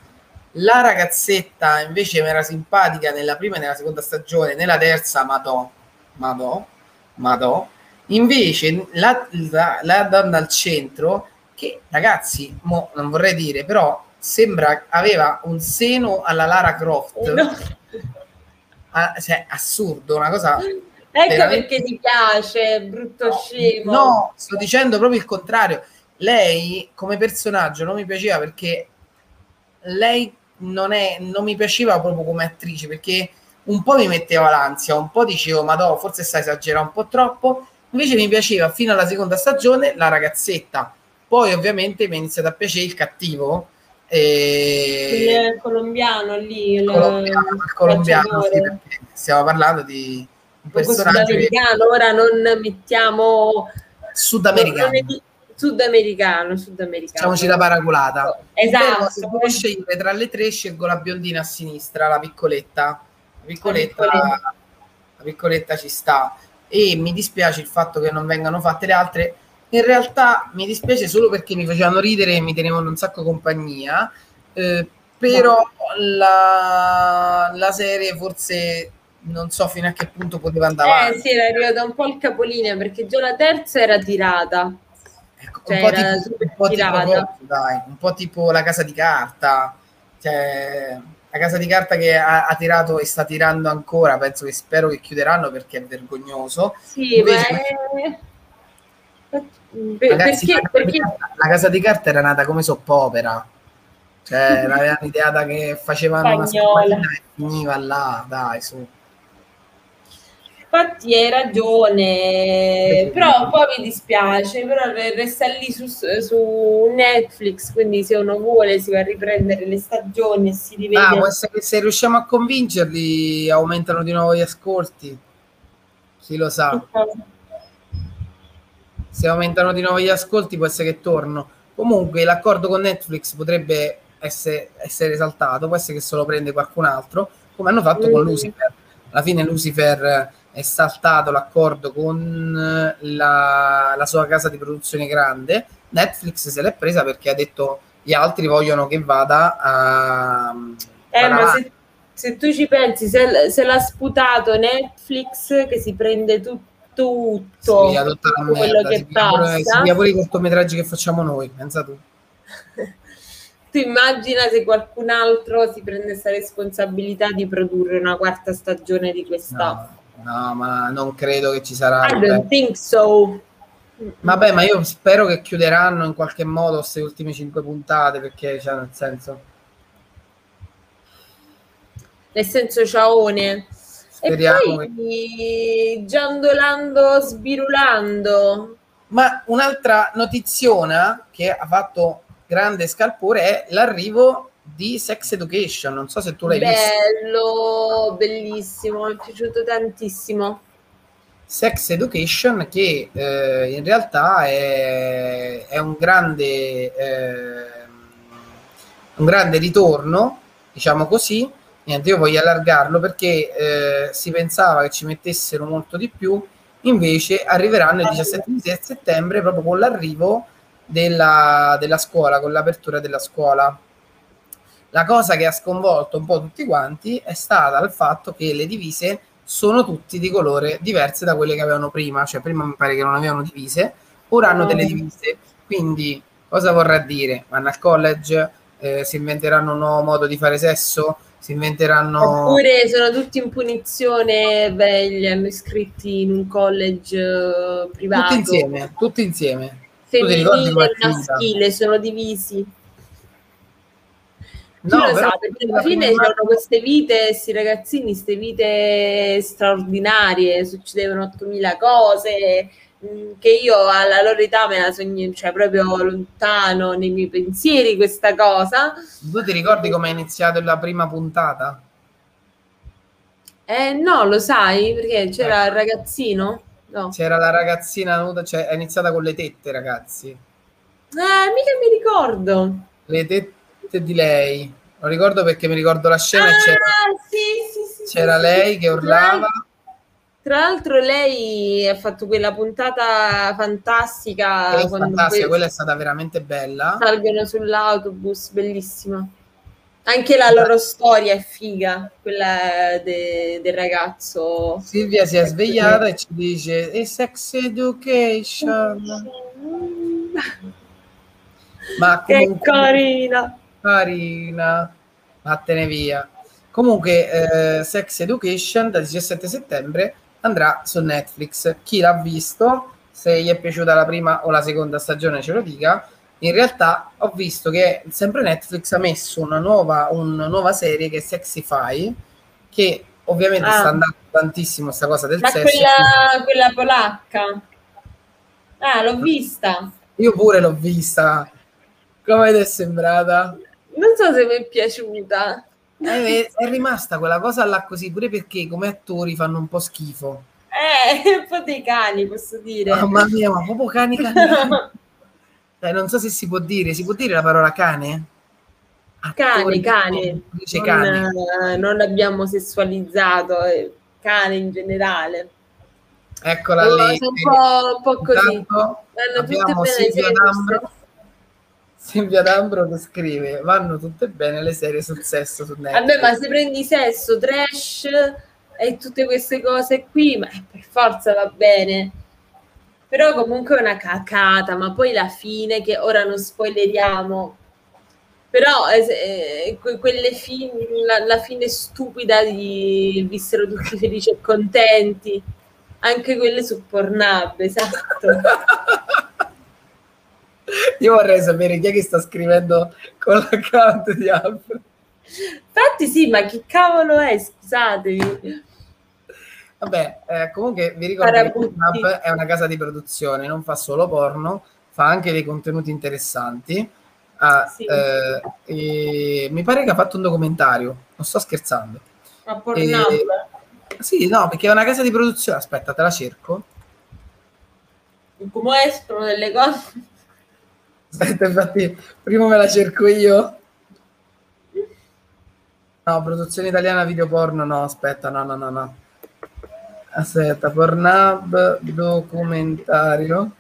la ragazzetta invece mi era simpatica nella prima e nella seconda stagione, nella terza madò, madò, madò. Invece la, la, la donna al centro, che ragazzi, mo, non vorrei dire, però sembra aveva un seno alla Lara Croft. Eh, no. Ah, cioè, assurdo, una cosa... Ecco veramente... perché ti piace, brutto no, scemo. No, sto dicendo proprio il contrario. Lei come personaggio non mi piaceva perché lei non, è, non mi piaceva proprio come attrice perché un po' mi metteva l'ansia, un po' dicevo, ma no, forse sta esagerando un po' troppo. Invece mi piaceva fino alla seconda stagione la ragazzetta. Poi ovviamente mi è iniziato a piacere il cattivo. E... Il colombiano lì. Il colombiano, il colombiano sì, stiamo parlando di un personaggio. Sudamericano, che... ora non mettiamo... Sudamericano. Non Sudamericano, sudamericano. Facciamoci la paraculata. Esatto. se devo scegliere tra le tre, scelgo la biondina a sinistra, la piccoletta. La piccoletta, La piccoletta. la piccoletta ci sta. E mi dispiace il fatto che non vengano fatte le altre. In realtà mi dispiace solo perché mi facevano ridere e mi tenevano un sacco compagnia. eh, però la, la serie forse non so fino a che punto poteva andare Eh avanti. sì, era arrivata un po' il capolinea perché già la terza era tirata. Cioè, un, po tipo, un po' tipo dai, un po' tipo la casa di carta. Cioè, la casa di carta che ha, ha tirato e sta tirando ancora, penso che spero che chiuderanno perché è vergognoso. Sì, Invece- è... Per- Ragazzi, perché, la, casa di perché carta, la casa di carta era nata come soppopera. Cioè, l'avevano ideata che facevano una Spagnola. spagnola e finiva là, dai, su. Infatti hai ragione, però poi mi dispiace, però resta lì su, su Netflix, quindi se uno vuole si va a riprendere le stagioni e si rivede. Ah, può essere che se riusciamo a convincerli aumentano di nuovo gli ascolti. Chi lo sa. Se aumentano di nuovo gli ascolti può essere che torno. Comunque l'accordo con Netflix potrebbe essere, essere esaltato, può essere che se lo prende qualcun altro, come hanno fatto con Mm. Lucifer. Alla fine Lucifer è saltato l'accordo con eh, la, la sua casa di produzione grande. Netflix se l'è presa perché ha detto gli altri vogliono che vada a... Eh, ma se, se tu ci pensi, se, se l'ha sputato Netflix che si prende tu- tutto, Sì, la tutto quello merda, che si piglia pure- si passa, pure i cortometraggi che facciamo noi, pensa tu. tu immagina se qualcun altro si prende questa responsabilità di produrre una quarta stagione di questa. No, no, ma non credo che ci sarà. I don't think so. Vabbè, ma io spero che chiuderanno in qualche modo queste ultime cinque puntate perché, cioè, nel senso, Nel senso ciaone. speriamo e che... poi giandolando, sbirulando. Ma un'altra notiziona che ha fatto grande scalpore è l'arrivo di Sex Education. Non so se tu l'hai visto. Bello, bellissimo, mi è piaciuto tantissimo. Sex Education che eh, in realtà è, è un grande ehm, un grande ritorno, diciamo così. Niente, io voglio allargarlo perché eh, si pensava che ci mettessero molto di più, invece arriveranno il 17 di settembre proprio con l'arrivo della, della scuola, con l'apertura della scuola. La cosa che ha sconvolto un po' tutti quanti è stata il fatto che le divise sono tutti di colore diverse da quelle che avevano prima, cioè prima mi pare che non avevano divise, ora hanno delle divise. Quindi cosa vorrà dire? Vanno al college, eh, si inventeranno un nuovo modo di fare sesso, si inventeranno... Oppure sono tutti in punizione, beh, li hanno iscritti in un college eh, privato. Tutti insieme, tutti insieme. Femminile e maschile, sono divisi. No, lo però sa, perché alla fine c'erano queste vite, questi ragazzini, queste vite straordinarie, succedevano 8000 cose mh, che io alla loro età me la sogno, cioè proprio lontano nei miei pensieri questa cosa. Tu ti ricordi come è iniziato la prima puntata? Eh no, lo sai, perché c'era Ecco. il ragazzino? No. C'era la ragazzina nuda, cioè è iniziata con le tette, ragazzi. Eh, mica mi ricordo. Le tette di lei. Lo ricordo perché mi ricordo la scena e c'era, Ah, sì, sì, c'era lei che urlava. Tra l'altro lei ha fatto quella puntata fantastica Che quando fantastica, quella è stata veramente bella. salgono sull'autobus, bellissima. Anche la loro storia è figa, quella de- del ragazzo. Silvia si è svegliata e ci dice e sex education. Ma Che comunque carina! Carina, vattene via. Comunque, eh, Sex Education dal 17 settembre andrà su Netflix. Chi l'ha visto, se gli è piaciuta la prima o la seconda stagione, ce lo dica. In realtà ho visto che sempre Netflix ha messo una nuova, una nuova serie che è Sexify, che ovviamente Ah. sta andando tantissimo sta cosa del Ma sesso. quella, quella polacca? Ah, l'ho vista. Io pure l'ho vista. Come ti è sembrata? Non so se mi è piaciuta. Eh, è rimasta quella cosa là così, pure perché come attori fanno un po' schifo. Eh, un po' dei cani, posso dire. Mamma mia, ma proprio cani cani. Eh, non so se si può dire, si può dire la parola cane? Cane, cane. Dice non, cane. Eh, non abbiamo sessualizzato, eh, cane in generale. Eccola oh, lì. Un po', un po così. Abbiamo Silvia D'Ambro. Silvia D'Ambro scrive vanno tutte bene le serie sul sesso su Netflix. Vabbè, ma se prendi sesso, trash e tutte queste cose qui, ma per forza va bene. Però comunque è una cacata, ma poi la fine, che ora non spoileriamo, però eh, quelle fini, la, la, fine stupida di vissero tutti felici e contenti, anche quelle su Pornhub, esatto. Io vorrei sapere chi è che sta scrivendo con l'account di Alfred. Infatti sì, ma che cavolo è? Scusatemi. Vabbè, eh, comunque vi ricordo che Pornhub è una casa di produzione, non fa solo porno, fa anche dei contenuti interessanti. Ah, sì. eh, mi pare che ha fatto un documentario, non sto scherzando. Ma Pornhub? E, sì, no, perché è una casa di produzione. Aspetta, te la cerco. Come escono delle cose? Aspetta, infatti, prima me la cerco io. No, produzione italiana video porno, no, aspetta, no, no, no, no. Aspetta, Pornhub documentario.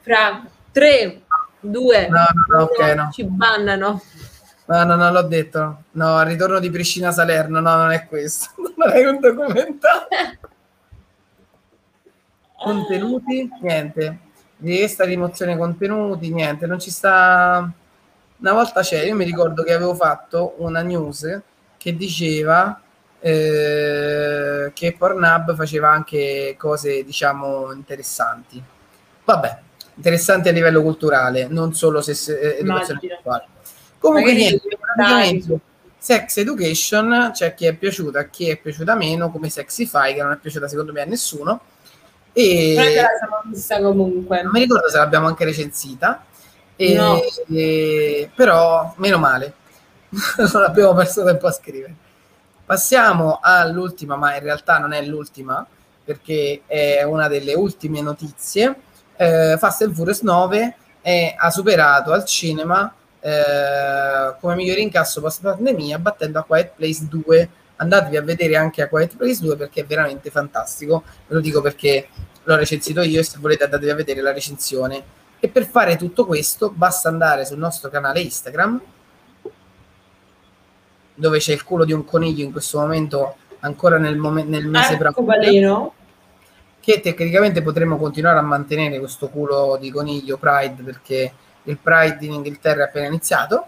Fra 3, 2, no, no, no, okay, no. ci bannano. No, no, no, l'ho detto. No, il ritorno di Priscina Salerno, no, non è questo. Non è un documentario. Contenuti? Niente. Richiesta rimozione contenuti? Niente, non ci sta... Una volta c'è, io mi ricordo che avevo fatto una news che diceva eh, che Pornhub faceva anche cose, diciamo, interessanti. Vabbè, interessanti a livello culturale, non solo se, se eh, educazione sessuale. Comunque niente, praticamente Sex Education c'è chi è piaciuta, chi è piaciuta meno, come Sexify, che non è piaciuta secondo me a nessuno. E vista comunque. Non mi ricordo se l'abbiamo anche recensita, e, no. e, però meno male, non abbiamo perso tempo a scrivere. Passiamo all'ultima, ma in realtà non è l'ultima, perché è una delle ultime notizie. Eh, Fast and Furious 9 è, ha superato al cinema eh, come miglior incasso post pandemia, battendo a Quiet Place 2. Andatevi a vedere anche a Quiet Place 2 perché è veramente fantastico. Ve lo dico perché l'ho recensito io e se volete andatevi a vedere la recensione. E per fare tutto questo basta andare sul nostro canale Instagram dove c'è il culo di un coniglio in questo momento ancora nel, mom- nel mese Pride che tecnicamente potremmo continuare a mantenere questo culo di coniglio Pride perché il Pride in Inghilterra è appena iniziato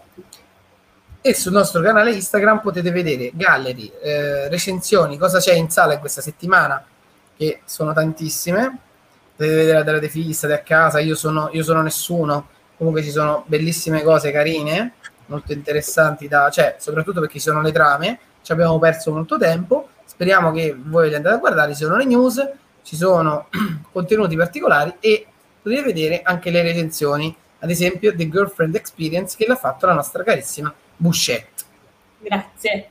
e sul nostro canale Instagram potete vedere gallery, eh, recensioni, cosa c'è in sala in questa settimana che sono tantissime. Potete vedere la data figli, state a casa io sono, io sono nessuno. Comunque ci sono bellissime cose carine molto interessanti, da, cioè, soprattutto perché ci sono le trame, ci abbiamo perso molto tempo, speriamo che voi le andate a guardare, ci sono le news, ci sono contenuti particolari e potete vedere anche le recensioni, ad esempio The Girlfriend Experience che l'ha fatto la nostra carissima Bouchette. Grazie.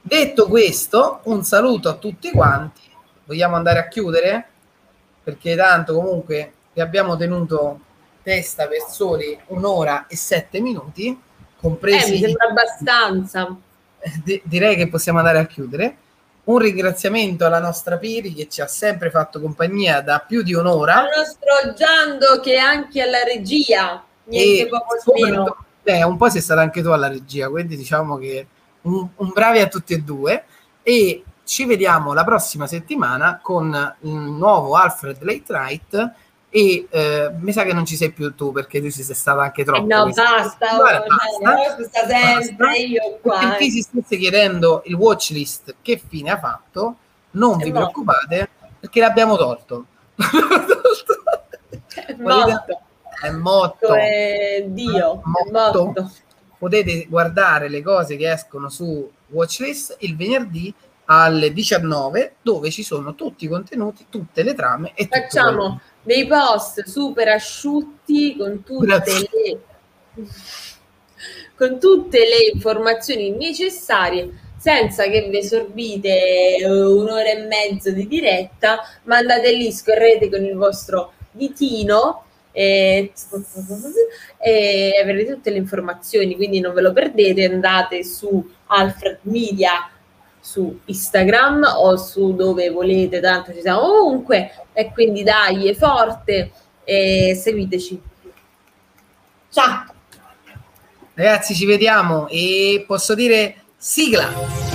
Detto questo, un saluto a tutti quanti. Vogliamo andare a chiudere? Perché tanto comunque vi abbiamo tenuto testa per soli un'ora e sette minuti, compresi... Eh, mi sembra abbastanza. D- direi che possiamo andare a chiudere. Un ringraziamento alla nostra Piri che ci ha sempre fatto compagnia da più di un'ora. Al nostro Giando che è anche alla regia, niente poco meno. Eh, un po' sei stata anche tu alla regia, quindi diciamo che un, un bravi a tutti e due. E ci vediamo la prossima settimana con il nuovo Alfred Late Night e eh, mi sa che non ci sei più tu perché tu sei stata anche troppo. Eh no, basta, Guarda, basta, basta sempre basta. io qua. Per chi si stesse chiedendo il watchlist che fine ha fatto, non vi preoccupate perché l'abbiamo tolto. è morto. È morto. È Dio, è morto. Potete guardare le cose che escono su watchlist il venerdì alle 19 dove ci sono tutti i contenuti, tutte le trame e facciamo dei post super asciutti con tutte le con tutte le informazioni necessarie senza che vi sorbite un'ora e mezzo di diretta, ma andate lì, scorrete con il vostro ditino, e, e avrete tutte le informazioni, quindi non ve lo perdete, andate su Alfred Media su Instagram o su dove volete, tanto ci siamo ovunque e quindi dai, è forte e seguiteci. Ciao! Ragazzi, ci vediamo e posso dire sigla!